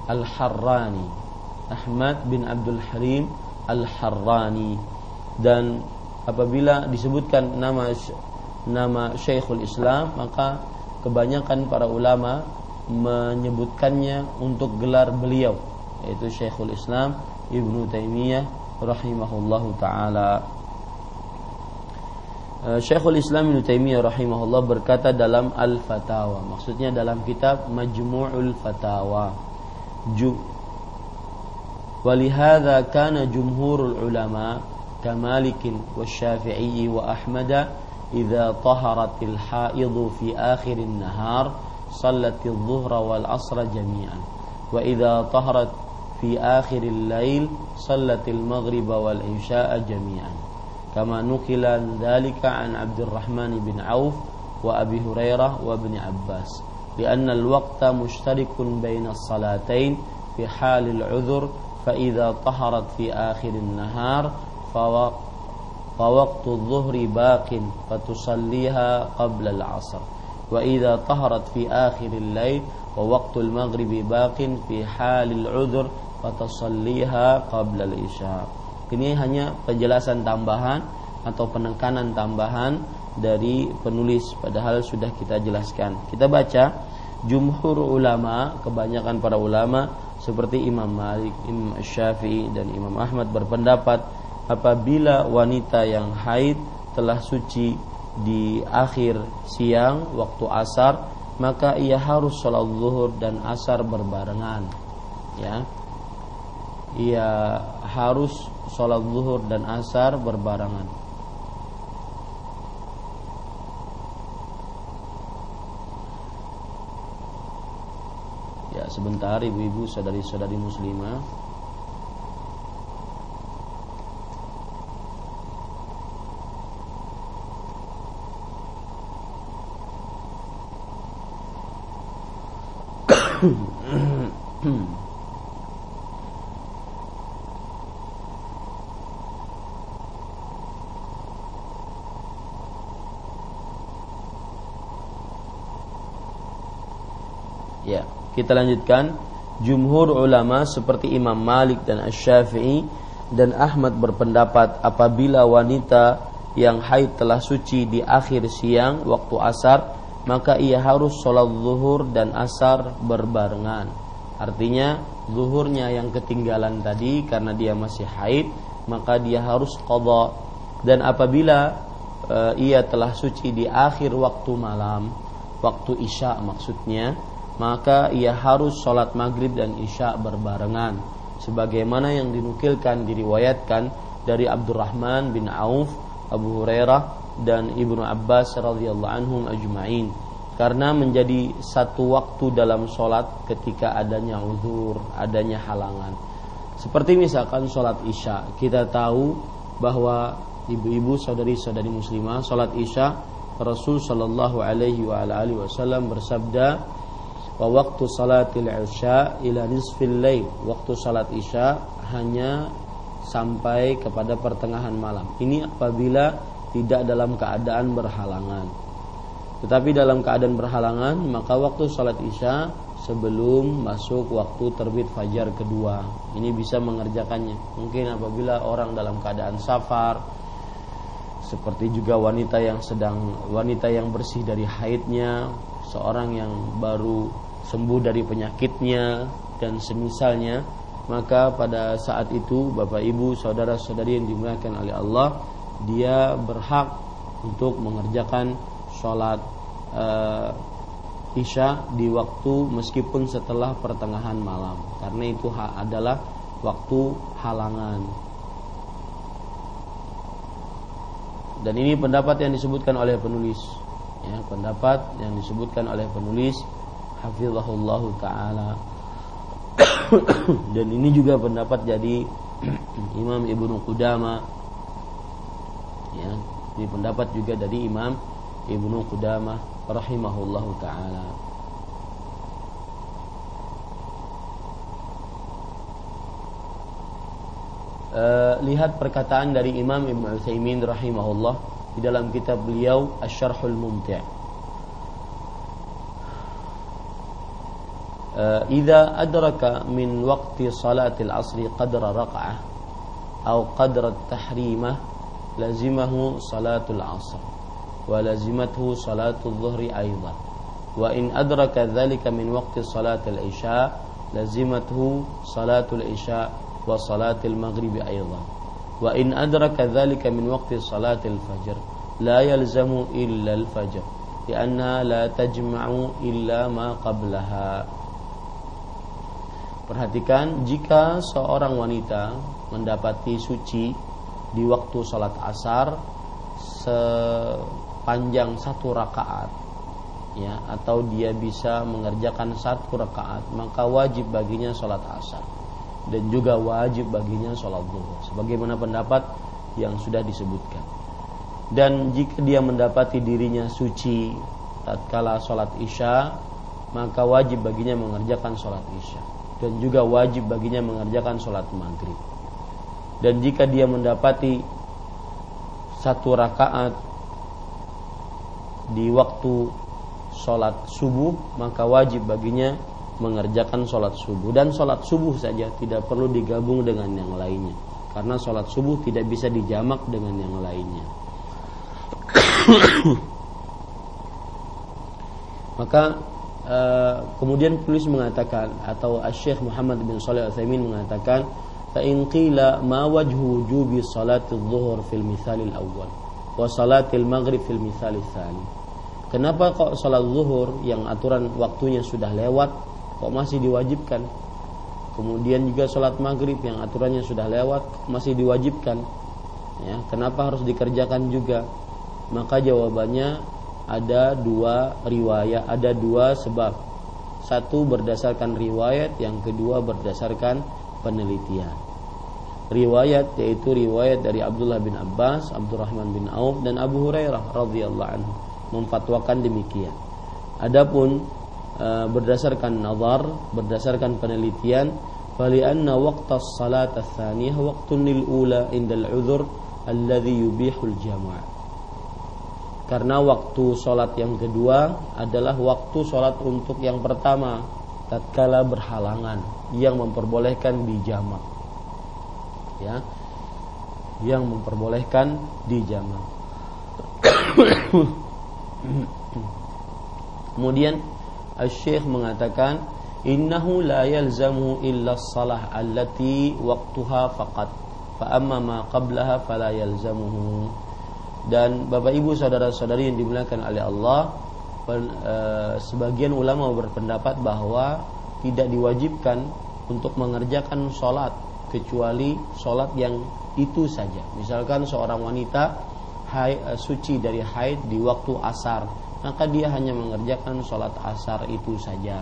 Al-Harrani Ahmad bin Abdul Halim Al-Harrani dan apabila disebutkan nama nama Syekhul Islam maka kebanyakan para ulama menyebutkannya untuk gelar beliau yaitu Syekhul Islam Ibnu Taimiyah rahimahullahu taala Eh, Syekhul Islam Ibnu Taimiyah rahimahullah berkata dalam Al-Fatawa, maksudnya dalam kitab Majmu'ul Fatawa. Ju ولهذا كان جمهور العلماء كمالك والشافعي وأحمد إذا طهرت الحائض في آخر النهار صلت الظهر والعصر جميعا. وإذا طهرت في آخر الليل صلت المغرب والعشاء جميعا. nukila dzalika an Abdurrahman bin Auf wa Abi Hurairah wa Ibn Abbas لأن الوقت مشترك بين الصلاتين في حال العذر فإذا طهرت في آخر النهار فوقت الظهر باق فتصليها قبل العصر وإذا طهرت في آخر الليل ووقت المغرب باق في حال العذر فتصليها قبل العشاء Ini hanya penjelasan tambahan atau penekanan tambahan dari penulis padahal sudah kita jelaskan. Kita baca jumhur ulama, kebanyakan para ulama seperti Imam Malik, Imam Syafi'i dan Imam Ahmad berpendapat apabila wanita yang haid telah suci di akhir siang waktu asar maka ia harus sholat zuhur dan asar berbarengan ya ia harus sholat zuhur dan asar berbarengan. Ya, sebentar ibu-ibu saudari-saudari muslimah. Hmm. Ya, kita lanjutkan. Jumhur ulama seperti Imam Malik dan Asy-Syafi'i dan Ahmad berpendapat apabila wanita yang haid telah suci di akhir siang waktu asar maka ia harus sholat zuhur dan asar berbarengan artinya zuhurnya yang ketinggalan tadi karena dia masih haid maka dia harus qadha dan apabila e, ia telah suci di akhir waktu malam waktu isya maksudnya maka ia harus sholat maghrib dan isya berbarengan sebagaimana yang dinukilkan diriwayatkan dari Abdurrahman bin Auf, Abu Hurairah dan Ibnu Abbas radhiyallahu anhum ajma'in karena menjadi satu waktu dalam sholat ketika adanya uzur, adanya halangan. Seperti misalkan sholat isya, kita tahu bahwa ibu-ibu saudari-saudari muslimah sholat isya Rasul Shallallahu Alaihi Wasallam bersabda wa waktu salatil isya ila nisfil lail waktu salat isya hanya sampai kepada pertengahan malam. Ini apabila tidak dalam keadaan berhalangan. Tetapi dalam keadaan berhalangan, maka waktu sholat isya sebelum masuk waktu terbit fajar kedua. Ini bisa mengerjakannya. Mungkin apabila orang dalam keadaan safar, seperti juga wanita yang sedang wanita yang bersih dari haidnya, seorang yang baru sembuh dari penyakitnya dan semisalnya maka pada saat itu Bapak Ibu saudara-saudari yang dimuliakan oleh Allah dia berhak untuk mengerjakan sholat uh, isya di waktu meskipun setelah pertengahan malam. Karena itu adalah waktu halangan. Dan ini pendapat yang disebutkan oleh penulis. Ya pendapat yang disebutkan oleh penulis hafizahullah taala. Dan ini juga pendapat jadi [CLEARS THROAT] Imam Ibnu Qudama ya ini pendapat juga dari Imam Ibnu Qudama rahimahullahu taala. Uh, lihat perkataan dari Imam Ibn Utsaimin rahimahullah di dalam kitab beliau Asy-Syarhul Mumti'. إذا أدرك من وقت صلاة العصر قدر رقعة أو قدر التحريمة لزمه صلاة العصر ولزمته صلاة الظهر أيضا. وإن أدرك ذلك من وقت صلاة العشاء لزمته صلاة العشاء وصلاة المغرب أيضا. وإن أدرك ذلك من وقت صلاة الفجر لا يلزم إلا الفجر لأنها لا تجمع إلا ما قبلها. Perhatikan jika seorang wanita mendapati suci di waktu sholat asar sepanjang satu rakaat ya atau dia bisa mengerjakan satu rakaat maka wajib baginya sholat asar. Dan juga wajib baginya sholat zuhur. Sebagaimana pendapat yang sudah disebutkan. Dan jika dia mendapati dirinya suci tatkala sholat isya maka wajib baginya mengerjakan sholat isya dan juga wajib baginya mengerjakan sholat maghrib. Dan jika dia mendapati satu rakaat di waktu sholat subuh, maka wajib baginya mengerjakan sholat subuh. Dan sholat subuh saja tidak perlu digabung dengan yang lainnya. Karena sholat subuh tidak bisa dijamak dengan yang lainnya. [COUGHS] maka Eh, kemudian penulis mengatakan atau Syekh Muhammad bin Shalih Al-Utsaimin mengatakan fa in qila ma wajhu wujubi zuhur fil mithalil awwal wa salatil maghrib fil mithalil tsani Kenapa kok salat zuhur yang aturan waktunya sudah lewat kok masih diwajibkan? Kemudian juga salat maghrib yang aturannya sudah lewat masih diwajibkan. Ya, kenapa harus dikerjakan juga? Maka jawabannya ada dua riwayat, ada dua sebab. Satu berdasarkan riwayat, yang kedua berdasarkan penelitian. Riwayat yaitu riwayat dari Abdullah bin Abbas, Abdurrahman bin Auf dan Abu Hurairah radhiyallahu anhu memfatwakan demikian. Adapun e, berdasarkan nazar, berdasarkan penelitian, waqta as-salat ats-tsaniyah waqtun lil ula indal 'udhr alladhi yubihul jama'. Karena waktu sholat yang kedua adalah waktu sholat untuk yang pertama tatkala berhalangan yang memperbolehkan di jamak. Ya yang memperbolehkan di jamak. Kemudian Syekh mengatakan innahu la yalzamu illa salah allati waqtuha faqat. Fa amma ma qablaha fala yalzamuhu dan Bapak Ibu saudara-saudari yang dimuliakan oleh Allah eh, sebagian ulama berpendapat bahwa tidak diwajibkan untuk mengerjakan sholat kecuali sholat yang itu saja. Misalkan seorang wanita haid, eh, suci dari haid di waktu asar maka dia hanya mengerjakan sholat asar itu saja.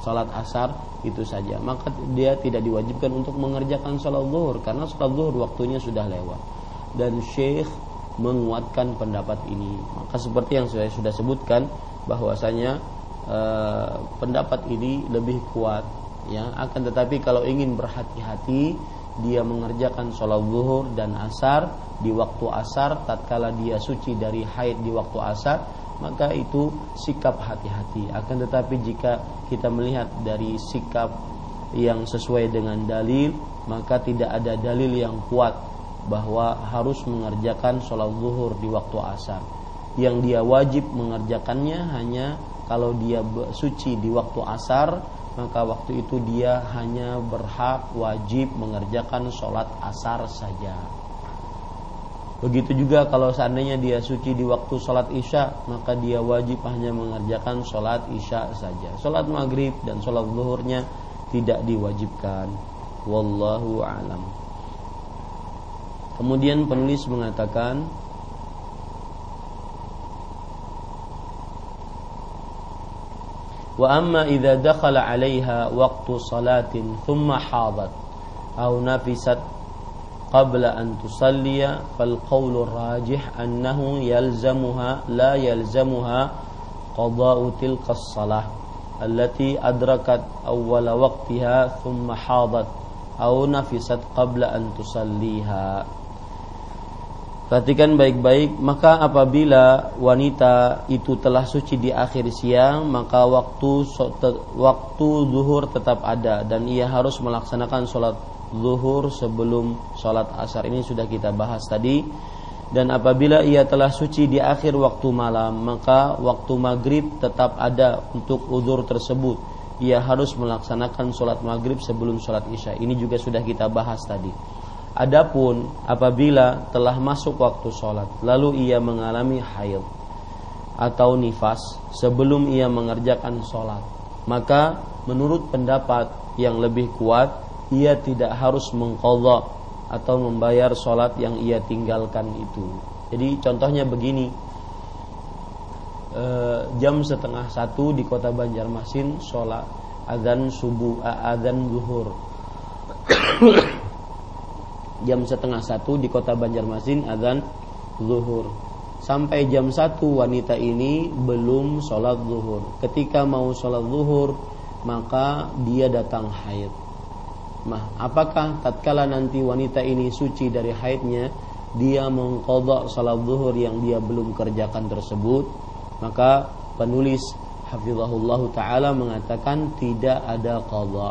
Sholat asar itu saja. Maka dia tidak diwajibkan untuk mengerjakan sholat zuhur karena sholat zuhur waktunya sudah lewat. Dan syekh menguatkan pendapat ini. Maka seperti yang saya sudah sebutkan bahwasanya eh, pendapat ini lebih kuat ya akan tetapi kalau ingin berhati-hati dia mengerjakan sholat zuhur dan asar di waktu asar tatkala dia suci dari haid di waktu asar maka itu sikap hati-hati akan tetapi jika kita melihat dari sikap yang sesuai dengan dalil maka tidak ada dalil yang kuat bahwa harus mengerjakan sholat zuhur di waktu asar yang dia wajib mengerjakannya hanya kalau dia suci di waktu asar maka waktu itu dia hanya berhak wajib mengerjakan sholat asar saja. Begitu juga kalau seandainya dia suci di waktu sholat isya, maka dia wajib hanya mengerjakan sholat isya saja. Sholat maghrib dan sholat zuhurnya tidak diwajibkan. Wallahu alam. Kemudian penulis mengatakan Wa amma idza dakhala alayha waqtu salatin thumma hadat aw nafisat qabla an tusalliya fal qawlu rajih annahu yalzamuha la yalzamuha qada'u tilka as-salah allati adrakat awwala waqtiha thumma hadat aw nafisat qabla an tusalliha. Perhatikan baik-baik, maka apabila wanita itu telah suci di akhir siang, maka waktu waktu zuhur tetap ada dan ia harus melaksanakan sholat zuhur sebelum sholat asar. Ini sudah kita bahas tadi. Dan apabila ia telah suci di akhir waktu malam, maka waktu maghrib tetap ada untuk uzur tersebut. Ia harus melaksanakan sholat maghrib sebelum sholat isya. Ini juga sudah kita bahas tadi. Adapun apabila telah masuk waktu sholat lalu ia mengalami haid atau nifas sebelum ia mengerjakan sholat maka menurut pendapat yang lebih kuat ia tidak harus mengkodok atau membayar sholat yang ia tinggalkan itu. Jadi contohnya begini e, jam setengah satu di kota Banjarmasin sholat adzan subuh adzan zuhur jam setengah satu di kota Banjarmasin azan zuhur. Sampai jam satu wanita ini belum sholat zuhur. Ketika mau sholat zuhur maka dia datang haid. Nah, apakah tatkala nanti wanita ini suci dari haidnya dia mengkodok sholat zuhur yang dia belum kerjakan tersebut? Maka penulis hafizahullah taala mengatakan tidak ada qada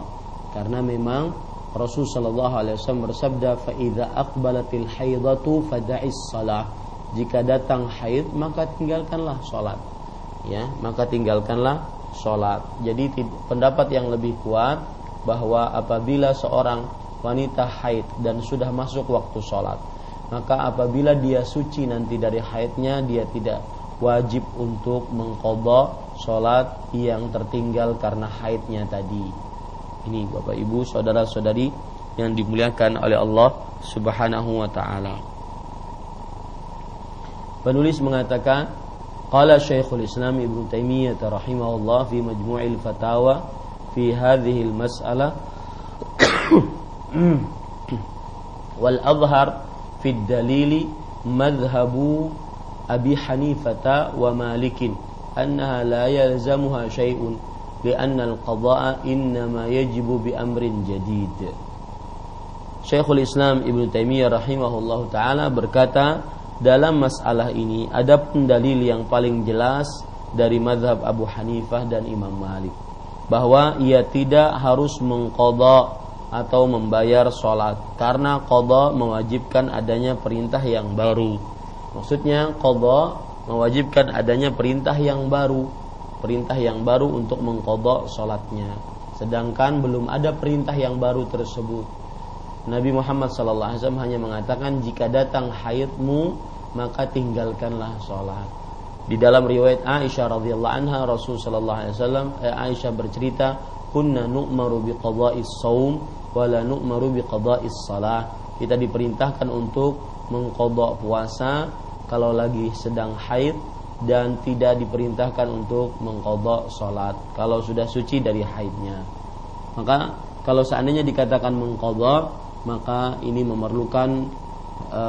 karena memang Rasul sallallahu alaihi wasallam bersabda fa idza aqbalatil haidatu fada'is salah jika datang haid maka tinggalkanlah salat ya maka tinggalkanlah salat jadi pendapat yang lebih kuat bahwa apabila seorang wanita haid dan sudah masuk waktu salat maka apabila dia suci nanti dari haidnya dia tidak wajib untuk mengqadha salat yang tertinggal karena haidnya tadi ini Bapak Ibu, saudara-saudari yang dimuliakan oleh Allah Subhanahu wa taala. Penulis mengatakan, qala Syekhul Islam Ibnu Taimiyah rahimahullah fi Majmu'il Fatawa fi hadhihi al-mas'alah [COUGHS] wal adhhar fi dalili madhhabu Abi Hanifah wa Malikin annaha la yalzamuha syai'un لأن القضاء إنما يجب بأمر جديد Syekhul Islam Ibn Taimiyah rahimahullah taala berkata dalam masalah ini ada pendalil yang paling jelas dari madhab Abu Hanifah dan Imam Malik bahwa ia tidak harus mengkodok atau membayar sholat karena kodok mewajibkan adanya perintah yang baru maksudnya kodok mewajibkan adanya perintah yang baru perintah yang baru untuk mengkodok sholatnya. Sedangkan belum ada perintah yang baru tersebut. Nabi Muhammad SAW hanya mengatakan jika datang haidmu maka tinggalkanlah sholat. Di dalam riwayat Aisyah radhiyallahu anha Rasul sallallahu alaihi wasallam eh, Aisyah bercerita kunna nu'maru bi qada'is saum wa la nu'maru bi qada'is salah kita diperintahkan untuk mengkodok puasa kalau lagi sedang haid dan tidak diperintahkan untuk mengkodok sholat kalau sudah suci dari haidnya. Maka kalau seandainya dikatakan mengkodok maka ini memerlukan e,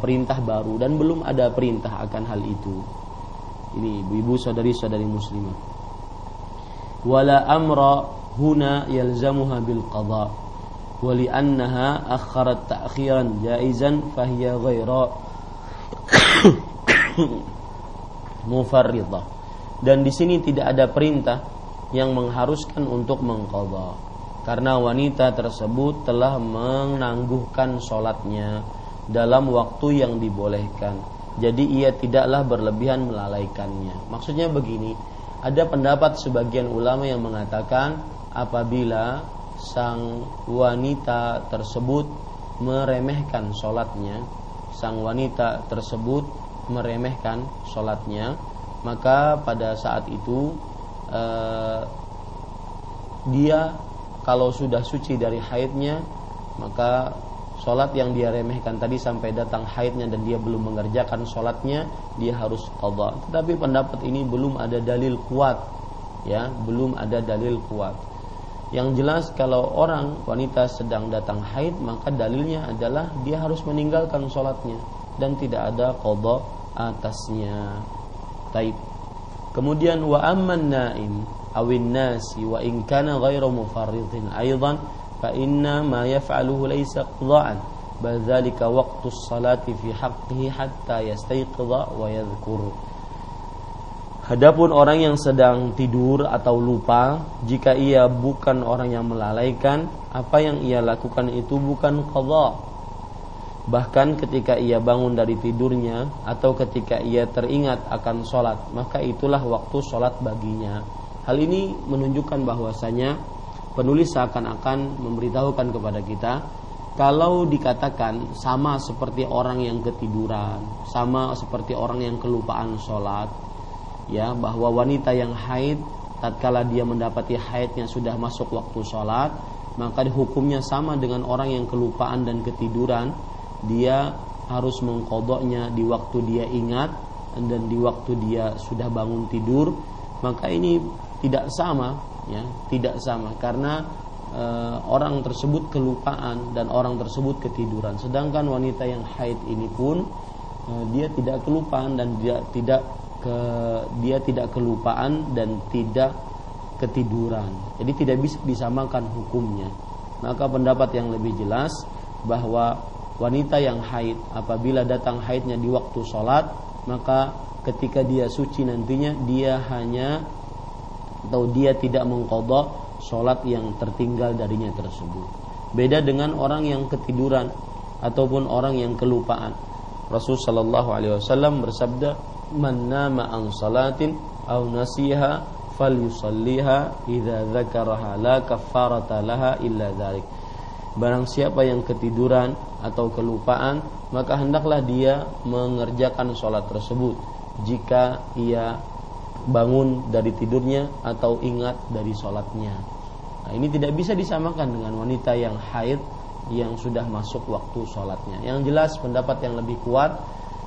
perintah baru dan belum ada perintah akan hal itu. Ini ibu-ibu saudari-saudari muslimah wala amra huna yalzamuha bil qada. Wali annaha akharat ta'khiran jaizan fahiya ghaira [COUGHS] mufarridah dan di sini tidak ada perintah yang mengharuskan untuk mengqadha. Karena wanita tersebut telah menangguhkan sholatnya dalam waktu yang dibolehkan. Jadi ia tidaklah berlebihan melalaikannya. Maksudnya begini ada pendapat sebagian ulama yang mengatakan apabila sang wanita tersebut meremehkan sholatnya, sang wanita tersebut meremehkan sholatnya, maka pada saat itu eh, dia kalau sudah suci dari haidnya, maka sholat yang dia remehkan tadi sampai datang haidnya dan dia belum mengerjakan sholatnya dia harus qadha. Tetapi pendapat ini belum ada dalil kuat ya belum ada dalil kuat. Yang jelas kalau orang wanita sedang datang haid maka dalilnya adalah dia harus meninggalkan sholatnya dan tidak ada qadha atasnya. Taib. Kemudian wa amman naim awin nasi wa in kana ghairu mufarridin aidan fa inna ma yaf'aluhu laysa qada'an. Bal dzalika waqtu salati fi haqqihi hatta yastayqidha wa yadhkur. Hadapun orang yang sedang tidur atau lupa, jika ia bukan orang yang melalaikan, apa yang ia lakukan itu bukan qadha. Bahkan ketika ia bangun dari tidurnya atau ketika ia teringat akan sholat, maka itulah waktu sholat baginya. Hal ini menunjukkan bahwasanya penulis seakan-akan memberitahukan kepada kita kalau dikatakan sama seperti orang yang ketiduran, sama seperti orang yang kelupaan sholat, ya bahwa wanita yang haid tatkala dia mendapati haidnya sudah masuk waktu sholat, maka hukumnya sama dengan orang yang kelupaan dan ketiduran, dia harus mengkodoknya di waktu dia ingat dan di waktu dia sudah bangun tidur, maka ini tidak sama ya tidak sama. Karena e, orang tersebut kelupaan dan orang tersebut ketiduran. Sedangkan wanita yang haid ini pun e, dia tidak kelupaan dan dia tidak ke dia tidak kelupaan dan tidak ketiduran. Jadi tidak bisa disamakan hukumnya. Maka pendapat yang lebih jelas bahwa wanita yang haid apabila datang haidnya di waktu sholat maka ketika dia suci nantinya dia hanya atau dia tidak mengkodok sholat yang tertinggal darinya tersebut. Beda dengan orang yang ketiduran ataupun orang yang kelupaan. Rasul Shallallahu Alaihi Wasallam bersabda, "Man nama an salatin aw nasiha falyusalliha idza dzakaraha la kaffarata laha illa dzalik." Barang siapa yang ketiduran atau kelupaan, maka hendaklah dia mengerjakan sholat tersebut jika ia bangun dari tidurnya atau ingat dari sholatnya. Nah, ini tidak bisa disamakan dengan wanita yang haid yang sudah masuk waktu sholatnya. Yang jelas pendapat yang lebih kuat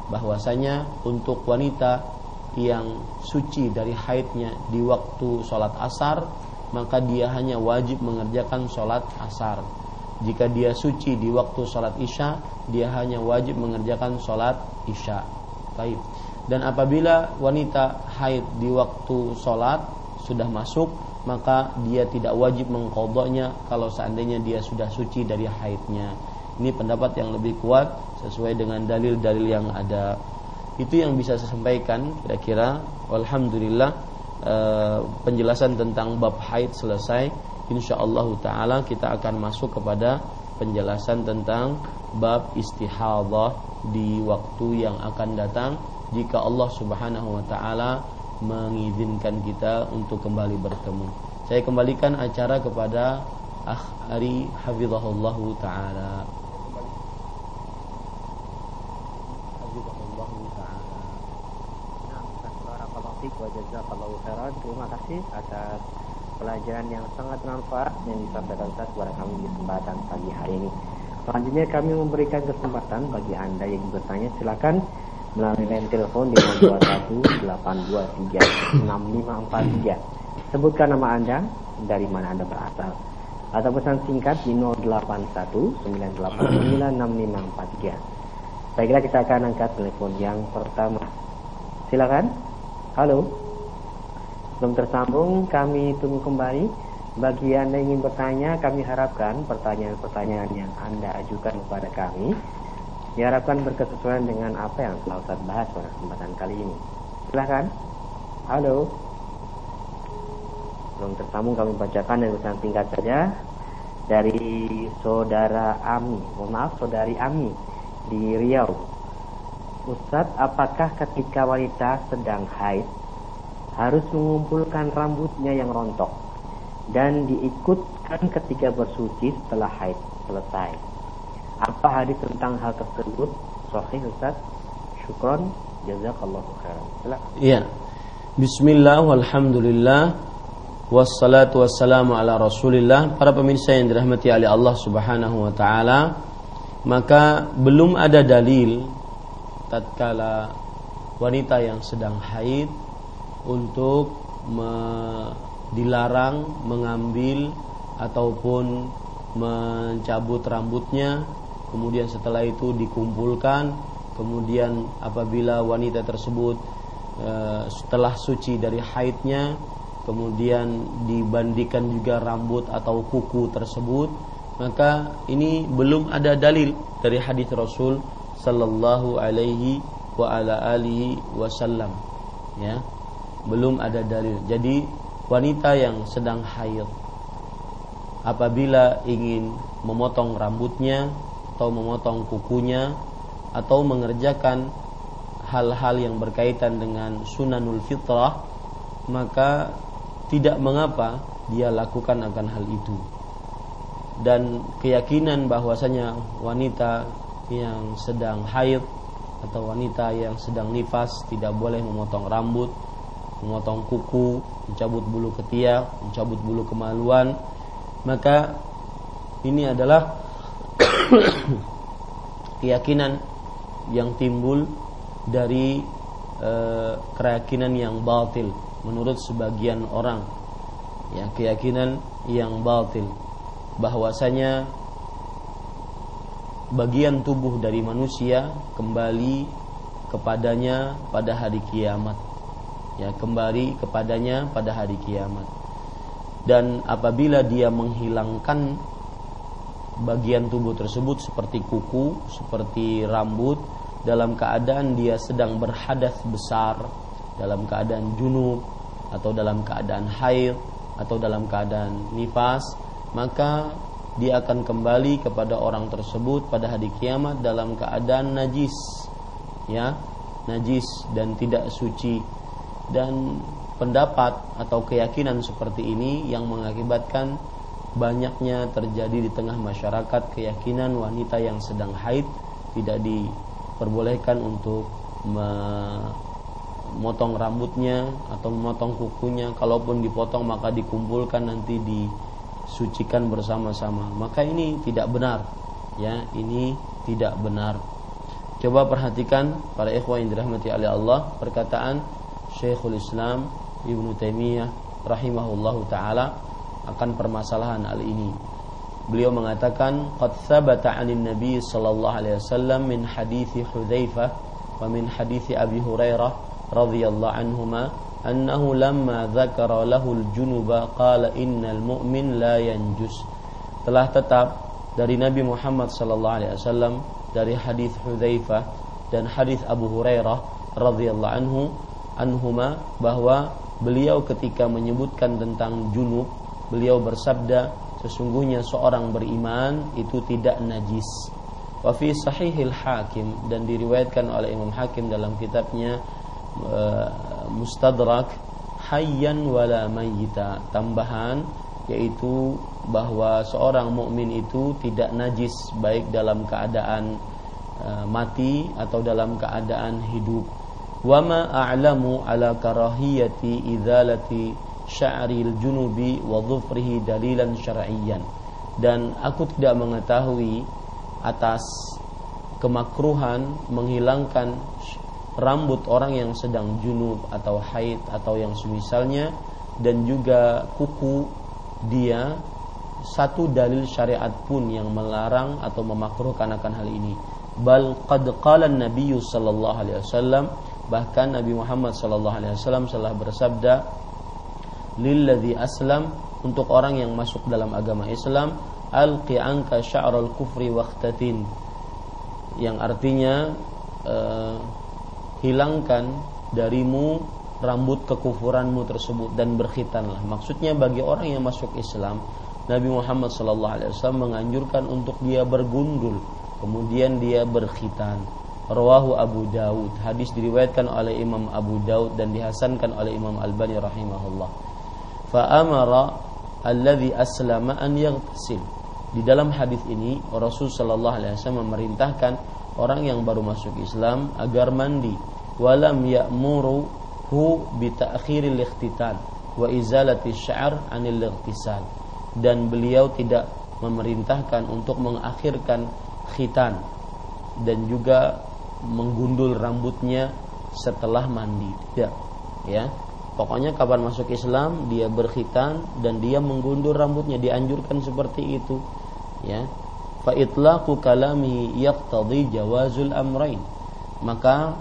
bahwasanya untuk wanita yang suci dari haidnya di waktu sholat asar maka dia hanya wajib mengerjakan sholat asar. Jika dia suci di waktu sholat isya, dia hanya wajib mengerjakan sholat isya. Baik. Dan apabila wanita haid di waktu sholat sudah masuk, maka dia tidak wajib mengkodoknya kalau seandainya dia sudah suci dari haidnya. Ini pendapat yang lebih kuat sesuai dengan dalil-dalil yang ada. Itu yang bisa saya sampaikan kira-kira. Alhamdulillah eh, penjelasan tentang bab haid selesai. Insyaallah taala kita akan masuk kepada penjelasan tentang bab istihadah di waktu yang akan datang jika Allah Subhanahu wa taala mengizinkan kita untuk kembali bertemu. Saya kembalikan acara kepada Akh Ari Hafizahullah taala. Terima kasih atas pelajaran yang sangat bermanfaat yang disampaikan Ustaz kepada kami di kesempatan pagi hari ini. Selanjutnya kami memberikan kesempatan bagi Anda yang bertanya silakan melalui line telepon di 0218236543. Sebutkan nama Anda, dari mana Anda berasal. Atau pesan singkat di 0819896543. Saya kira kita akan angkat telepon yang pertama. Silakan. Halo. Belum tersambung, kami tunggu kembali Bagi Anda yang ingin bertanya, kami harapkan pertanyaan-pertanyaan yang Anda ajukan kepada kami diharapkan berkesesuaian dengan apa yang telah Ustaz bahas pada kesempatan kali ini. Silahkan. Halo. Belum tersambung kami bacakan dan pesan tingkat saja dari saudara Ami. Mohon maaf, saudari Ami di Riau. Ustadz, apakah ketika wanita sedang haid harus mengumpulkan rambutnya yang rontok dan diikutkan ketika bersuci setelah haid selesai? Apa hadis tentang hal tersebut? Sahih Ustaz? Syukron, jazakallahu khairan. Iya. Bismillah walhamdulillah wassalatu wassalamu ala Rasulillah. Para pemirsa yang dirahmati oleh Allah Subhanahu wa taala, maka belum ada dalil tatkala wanita yang sedang haid untuk me, dilarang mengambil ataupun mencabut rambutnya. Kemudian setelah itu dikumpulkan. Kemudian apabila wanita tersebut e, setelah suci dari haidnya kemudian dibandingkan juga rambut atau kuku tersebut maka ini belum ada dalil dari hadis Rasul sallallahu alaihi wa ala alihi wasallam ya belum ada dalil. Jadi wanita yang sedang haid apabila ingin memotong rambutnya atau memotong kukunya atau mengerjakan hal-hal yang berkaitan dengan sunanul fitrah maka tidak mengapa dia lakukan akan hal itu. Dan keyakinan bahwasanya wanita yang sedang haid atau wanita yang sedang nifas tidak boleh memotong rambut, memotong kuku, mencabut bulu ketiak, mencabut bulu kemaluan, maka ini adalah [COUGHS] keyakinan yang timbul dari e, keyakinan yang batil menurut sebagian orang. Ya keyakinan yang batil. Bahwasanya bagian tubuh dari manusia kembali kepadanya pada hari kiamat ya kembali kepadanya pada hari kiamat. Dan apabila dia menghilangkan bagian tubuh tersebut seperti kuku seperti rambut dalam keadaan dia sedang berhadas besar dalam keadaan junub atau dalam keadaan haid atau dalam keadaan nifas maka dia akan kembali kepada orang tersebut pada hari kiamat dalam keadaan najis ya najis dan tidak suci dan pendapat atau keyakinan seperti ini yang mengakibatkan banyaknya terjadi di tengah masyarakat keyakinan wanita yang sedang haid tidak diperbolehkan untuk memotong rambutnya atau memotong kukunya. Kalaupun dipotong maka dikumpulkan nanti di sucikan bersama-sama. Maka ini tidak benar ya. Ini tidak benar. Coba perhatikan para ikhwah yang dirahmati oleh Allah perkataan Syekhul Islam Ibnu Taimiyah rahimahullahu taala akan permasalahan hal ini. Beliau mengatakan qad thabata 'anil nabi sallallahu alaihi wasallam min hadithi Hudzaifah wa min hadithi Abi Hurairah radhiyallahu anhuma annahu lamma dzakara lahu junuba qala innal mu'min la yanjus. Telah tetap dari Nabi Muhammad sallallahu alaihi wasallam dari hadis Hudzaifah dan hadis Abu Hurairah radhiyallahu anhu anhuma bahwa beliau ketika menyebutkan tentang junub beliau bersabda sesungguhnya seorang beriman itu tidak najis. Wa fi sahihil hakim dan diriwayatkan oleh Imam Hakim dalam kitabnya uh, mustadrak hayyan wala mayyita tambahan yaitu bahwa seorang mukmin itu tidak najis baik dalam keadaan uh, mati atau dalam keadaan hidup wama a'lamu ala karahiyati idzalati sya'ril junubi wa dhufrihi dalilan syar'iyyan dan aku tidak mengetahui atas kemakruhan menghilangkan rambut orang yang sedang junub atau haid atau yang semisalnya dan juga kuku dia satu dalil syariat pun yang melarang atau memakruhkan akan hal ini. Bal qad qala an-nabiy sallallahu alaihi wasallam bahkan Nabi Muhammad sallallahu alaihi wasallam telah bersabda lilladzi aslam untuk orang yang masuk dalam agama Islam alqi anka sya'ral kufri waqtatin yang artinya uh, hilangkan darimu rambut kekufuranmu tersebut dan berkhitanlah. Maksudnya bagi orang yang masuk Islam, Nabi Muhammad SAW menganjurkan untuk dia bergundul, kemudian dia berkhitan. Rawahu Abu Daud. Hadis diriwayatkan oleh Imam Abu Daud dan dihasankan oleh Imam Albani rahimahullah. Fa amara alladhi aslama an yaghtasil. Di dalam hadis ini Rasul sallallahu alaihi wasallam memerintahkan orang yang baru masuk Islam agar mandi walam ya'muru hu bi ta'khiril ikhtitan wa izalati syar 'anil ightisal dan beliau tidak memerintahkan untuk mengakhirkan khitan dan juga menggundul rambutnya setelah mandi. Tidak ya. Pokoknya kapan masuk Islam dia berkhitan dan dia menggundul rambutnya dianjurkan seperti itu. Ya. Fa itlaqu kalami yaqtadi jawazul amrain maka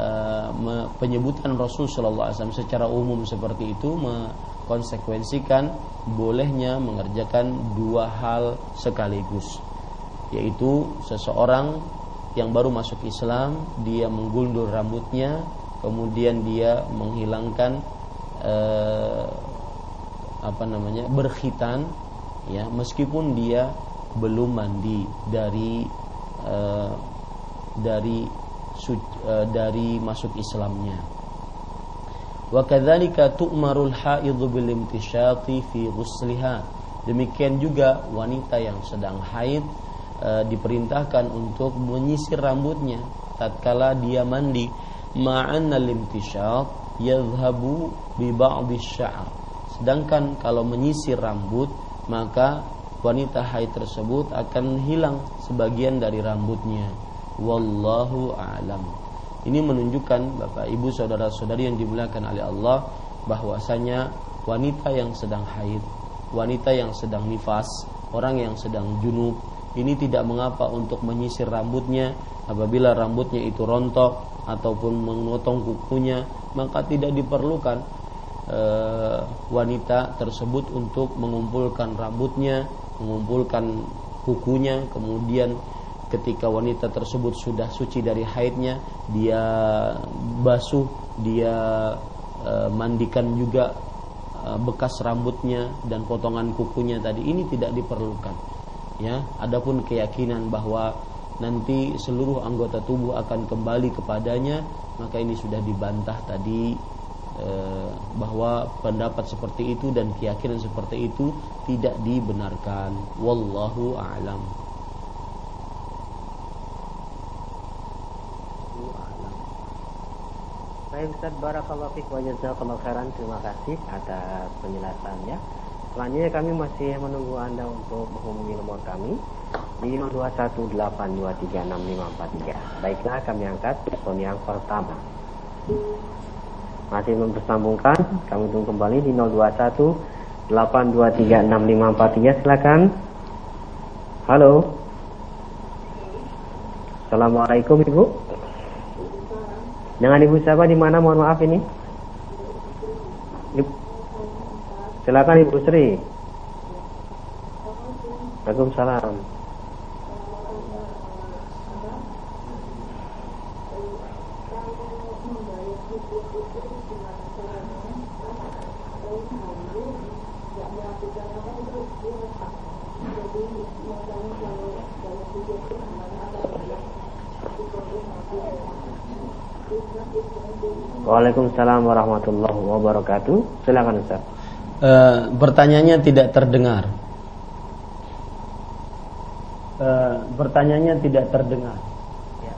uh, penyebutan Rasul sallallahu alaihi wasallam secara umum seperti itu mengkonsekuensikan bolehnya mengerjakan dua hal sekaligus yaitu seseorang yang baru masuk Islam dia mengguldur rambutnya kemudian dia menghilangkan uh, apa namanya berkhitan ya meskipun dia belum mandi dari uh, dari uh, dari masuk Islamnya. Wa kadzalika tu'marul haidhu bil fi ghusliha. Demikian juga wanita yang sedang haid uh, diperintahkan untuk menyisir rambutnya tatkala dia mandi ma'anna limtisyat yadhhabu bi ba'd syar Sedangkan kalau menyisir rambut maka wanita haid tersebut akan hilang sebagian dari rambutnya. Wallahu a'lam. Ini menunjukkan Bapak Ibu saudara-saudari yang dimuliakan oleh Allah bahwasanya wanita yang sedang haid, wanita yang sedang nifas, orang yang sedang junub ini tidak mengapa untuk menyisir rambutnya. Apabila rambutnya itu rontok ataupun memotong kukunya maka tidak diperlukan e, wanita tersebut untuk mengumpulkan rambutnya mengumpulkan kukunya. Kemudian ketika wanita tersebut sudah suci dari haidnya dia basuh dia e, mandikan juga e, bekas rambutnya dan potongan kukunya tadi. Ini tidak diperlukan ya. Adapun keyakinan bahwa nanti seluruh anggota tubuh akan kembali kepadanya maka ini sudah dibantah tadi Eh, bahwa pendapat seperti itu dan keyakinan seperti itu tidak dibenarkan. Wallahu a'lam. Baik Ustaz. Barakallahu Fik wa Jazakallahu Terima kasih atas penjelasannya Selanjutnya kami masih menunggu Anda untuk menghubungi nomor kami di 0218236543. Baiklah kami angkat telepon yang pertama. Masih bersambungkan kami tunggu kembali di 021 8236543 silakan. Halo. Assalamualaikum Ibu. Dengan Ibu siapa di mana? Mohon maaf ini Ibu. Silakan Ibu Sri Waalaikumsalam Waalaikumsalam warahmatullahi wabarakatuh. Silakan Ustaz. E, pertanyaannya tidak terdengar. E, pertanyaannya tidak terdengar. Ya.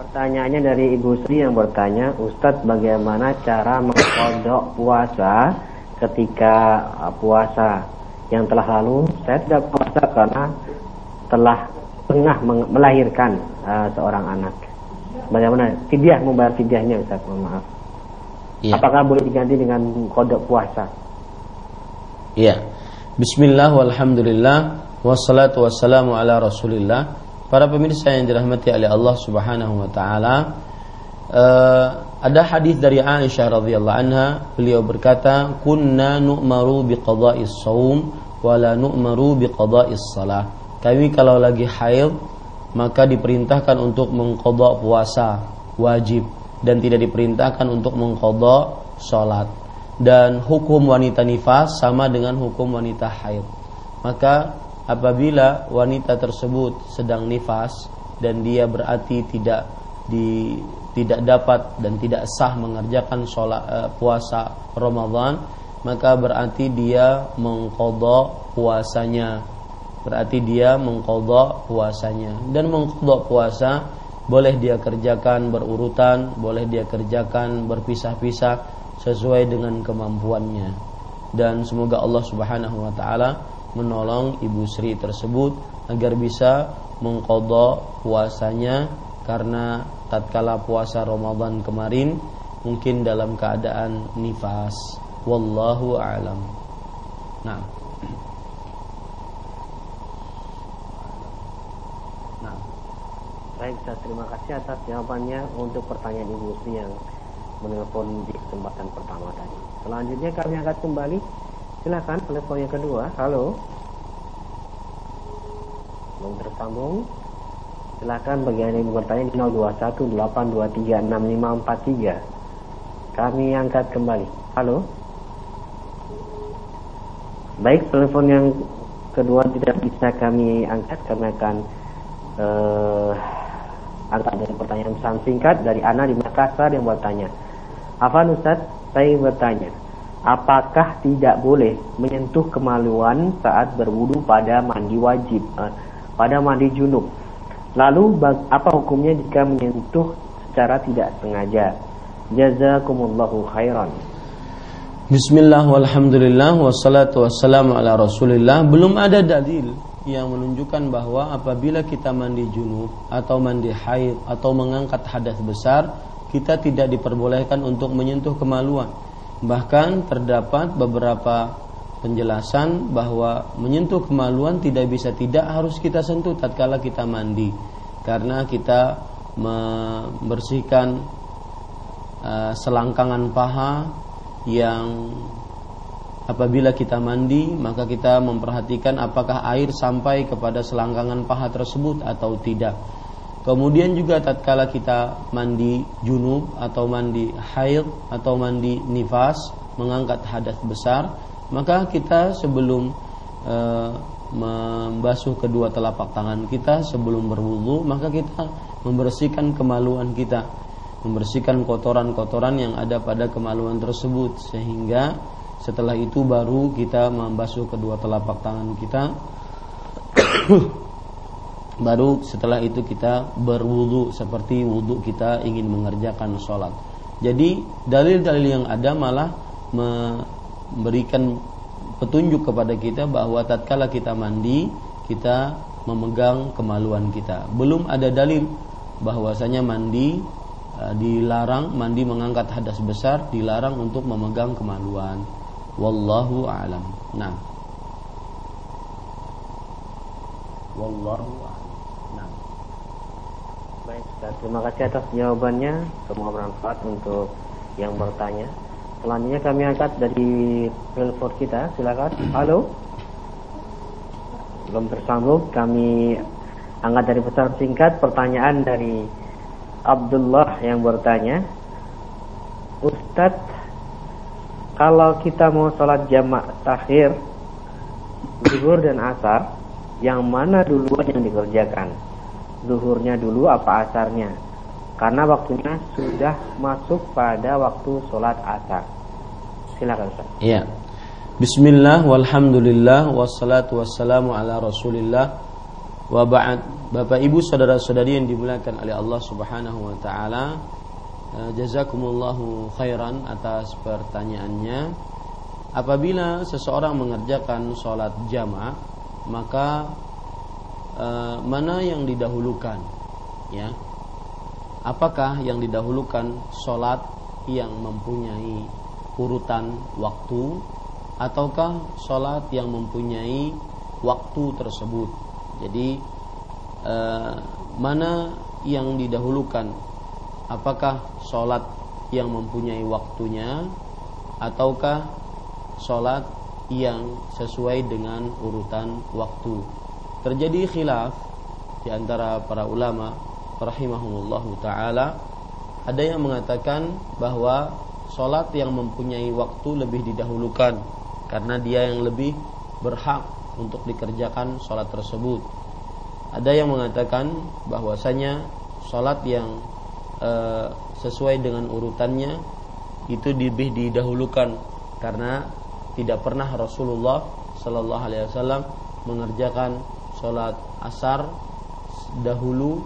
Pertanyaannya dari Ibu Sri yang bertanya, Ustadz bagaimana cara mengkodok puasa ketika uh, puasa yang telah lalu? Saya tidak puasa karena telah tengah melahirkan uh, seorang anak. Bagaimana fidyah membayar fidyahnya Ustaz? Mohon maaf. Ya. Apakah boleh diganti dengan kodok puasa? Iya. Bismillah walhamdulillah wassalatu wassalamu ala Rasulillah. Para pemirsa yang dirahmati oleh Allah Subhanahu wa taala, uh, ada hadis dari Aisyah radhiyallahu anha, beliau berkata, "Kunna nu'maru biqada'is shaum wa la nu'maru biqada'is shalah." Kami kalau lagi haid maka diperintahkan untuk mengkodok puasa wajib dan tidak diperintahkan untuk mengkodok sholat dan hukum wanita nifas sama dengan hukum wanita haid. Maka apabila wanita tersebut sedang nifas dan dia berarti tidak di tidak dapat dan tidak sah mengerjakan sholat uh, puasa Ramadan maka berarti dia mengkodok puasanya. Berarti dia mengkodok puasanya. Dan mengkodok puasa boleh dia kerjakan berurutan boleh dia kerjakan berpisah-pisah sesuai dengan kemampuannya. Dan semoga Allah Subhanahu wa taala menolong Ibu Sri tersebut agar bisa mengkodok puasanya karena tatkala puasa Ramadan kemarin mungkin dalam keadaan nifas. Wallahu a'lam. Nah. Baik, saya terima kasih atas jawabannya untuk pertanyaan Ibu Sri yang menelpon di kesempatan pertama tadi. Selanjutnya kami akan kembali. Silakan telepon yang kedua. Halo. Belum tersambung. Silakan bagi Anda yang bertanya di 0218236543. Kami angkat kembali. Halo. Baik, telepon yang kedua tidak bisa kami angkat karena akan uh, angkat dari pertanyaan pesan singkat dari Ana di Makassar yang bertanya. Afan Ustaz, saya bertanya, apakah tidak boleh menyentuh kemaluan saat berwudu pada mandi wajib, uh, pada mandi junub? Lalu apa hukumnya jika menyentuh secara tidak sengaja? Jazakumullahu khairan. Bismillah walhamdulillah wassalatu wassalamu ala rasulillah Belum ada dalil yang menunjukkan bahwa apabila kita mandi junub atau mandi haid atau mengangkat hadas besar, kita tidak diperbolehkan untuk menyentuh kemaluan. Bahkan terdapat beberapa penjelasan bahwa menyentuh kemaluan tidak bisa tidak harus kita sentuh tatkala kita mandi karena kita membersihkan uh, selangkangan paha yang Apabila kita mandi, maka kita memperhatikan apakah air sampai kepada selangkangan paha tersebut atau tidak. Kemudian juga tatkala kita mandi junub atau mandi haid atau mandi nifas, mengangkat hadas besar, maka kita sebelum e, membasuh kedua telapak tangan kita sebelum berwudu, maka kita membersihkan kemaluan kita, membersihkan kotoran-kotoran yang ada pada kemaluan tersebut sehingga setelah itu baru kita membasuh kedua telapak tangan kita. [COUGHS] baru setelah itu kita berwudu seperti wudu kita ingin mengerjakan sholat. Jadi dalil-dalil yang ada malah memberikan petunjuk kepada kita bahwa tatkala kita mandi kita memegang kemaluan kita. Belum ada dalil bahwasanya mandi e, dilarang mandi mengangkat hadas besar dilarang untuk memegang kemaluan. Wallahu a'lam. Nah. Wallahu Ustaz. Terima kasih atas jawabannya. Semoga bermanfaat untuk yang bertanya. Selanjutnya kami angkat dari telepon kita. Silakan. Halo. Belum tersambung. Kami angkat dari pesan singkat pertanyaan dari Abdullah yang bertanya. Ustadz kalau kita mau sholat jamak takhir zuhur dan asar yang mana duluan yang dikerjakan zuhurnya dulu apa asarnya? Karena waktunya sudah masuk pada waktu sholat asar. Silakan Ustaz. Iya. Bismillah walhamdulillah wassalatu wassalamu ala rasulillah. Wa ba'd. Bapak Ibu saudara-saudari yang dimuliakan oleh Allah Subhanahu wa taala Eh, jazakumullahu khairan atas pertanyaannya. Apabila seseorang mengerjakan sholat jamaah, maka e, mana yang didahulukan? Ya, apakah yang didahulukan sholat yang mempunyai urutan waktu, ataukah sholat yang mempunyai waktu tersebut? Jadi e, mana yang didahulukan apakah sholat yang mempunyai waktunya ataukah sholat yang sesuai dengan urutan waktu. Terjadi khilaf di antara para ulama rahimahumullahu taala ada yang mengatakan bahwa sholat yang mempunyai waktu lebih didahulukan karena dia yang lebih berhak untuk dikerjakan sholat tersebut. Ada yang mengatakan bahwasanya sholat yang e, sesuai dengan urutannya itu lebih didahulukan karena tidak pernah Rasulullah Shallallahu Alaihi Wasallam mengerjakan sholat asar dahulu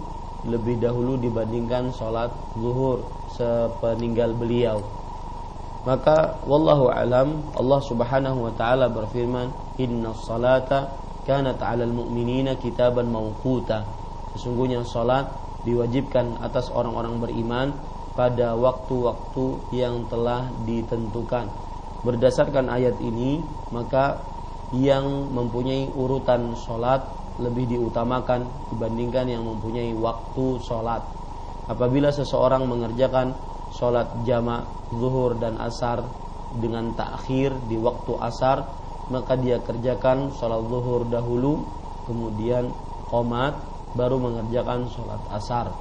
lebih dahulu dibandingkan sholat zuhur sepeninggal beliau. Maka wallahu alam Allah Subhanahu wa taala berfirman, "Inna salata kanat 'alal mu'minina kitaban mawquta." Sesungguhnya salat diwajibkan atas orang-orang beriman pada waktu-waktu yang telah ditentukan. Berdasarkan ayat ini, maka yang mempunyai urutan salat lebih diutamakan dibandingkan yang mempunyai waktu sholat. Apabila seseorang mengerjakan sholat jamak zuhur dan asar dengan takhir di waktu asar, maka dia kerjakan sholat zuhur dahulu, kemudian komat, baru mengerjakan sholat asar.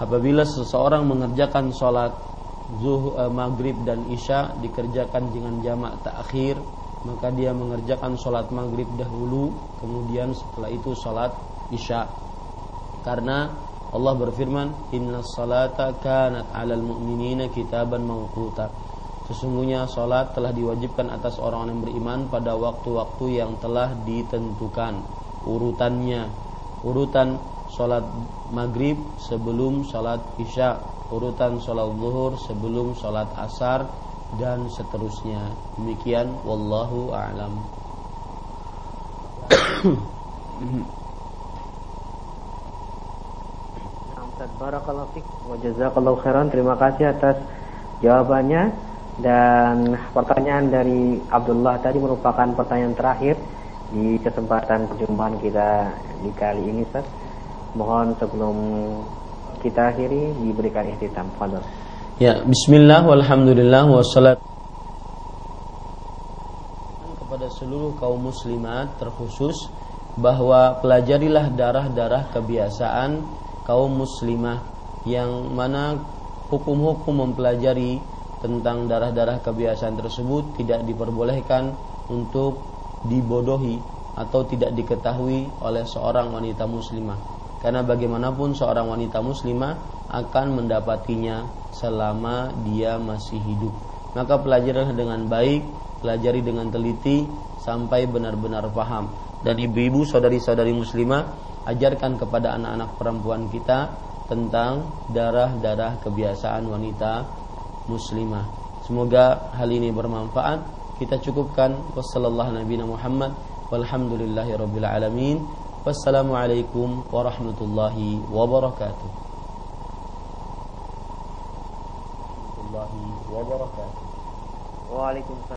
Apabila seseorang mengerjakan sholat zuhur, eh, maghrib dan isya dikerjakan dengan jamak takhir maka dia mengerjakan sholat maghrib dahulu kemudian setelah itu sholat isya. Karena Allah berfirman inna salata kanat alal mu'minina kitaban mawquta. Sesungguhnya sholat telah diwajibkan atas orang yang beriman pada waktu-waktu yang telah ditentukan urutannya. Urutan sholat maghrib sebelum sholat isya urutan sholat zuhur sebelum sholat asar dan seterusnya. Demikian wallahu a'lam. Barakallahu khairan. Terima kasih atas jawabannya dan pertanyaan dari Abdullah tadi merupakan pertanyaan terakhir di kesempatan perjumpaan kita di kali ini Ustaz. Mohon sebelum kita akhiri diberikan ihtitam. Fadhil. Ya, bismillah walhamdulillah wassalat. Kepada seluruh kaum muslimat terkhusus bahwa pelajarilah darah-darah kebiasaan kaum muslimah yang mana hukum-hukum mempelajari tentang darah-darah kebiasaan tersebut tidak diperbolehkan untuk dibodohi atau tidak diketahui oleh seorang wanita muslimah. Karena bagaimanapun seorang wanita muslimah akan mendapatinya selama dia masih hidup. Maka pelajarilah dengan baik, pelajari dengan teliti sampai benar-benar paham. Dan ibu-ibu, saudari-saudari muslimah, ajarkan kepada anak-anak perempuan kita tentang darah-darah kebiasaan wanita muslimah. Semoga hal ini bermanfaat. Kita cukupkan wassalamualaikum Wassalamualaikum warahmatullahi wabarakatuh. Wabarakatuh. Waalaikumsalam.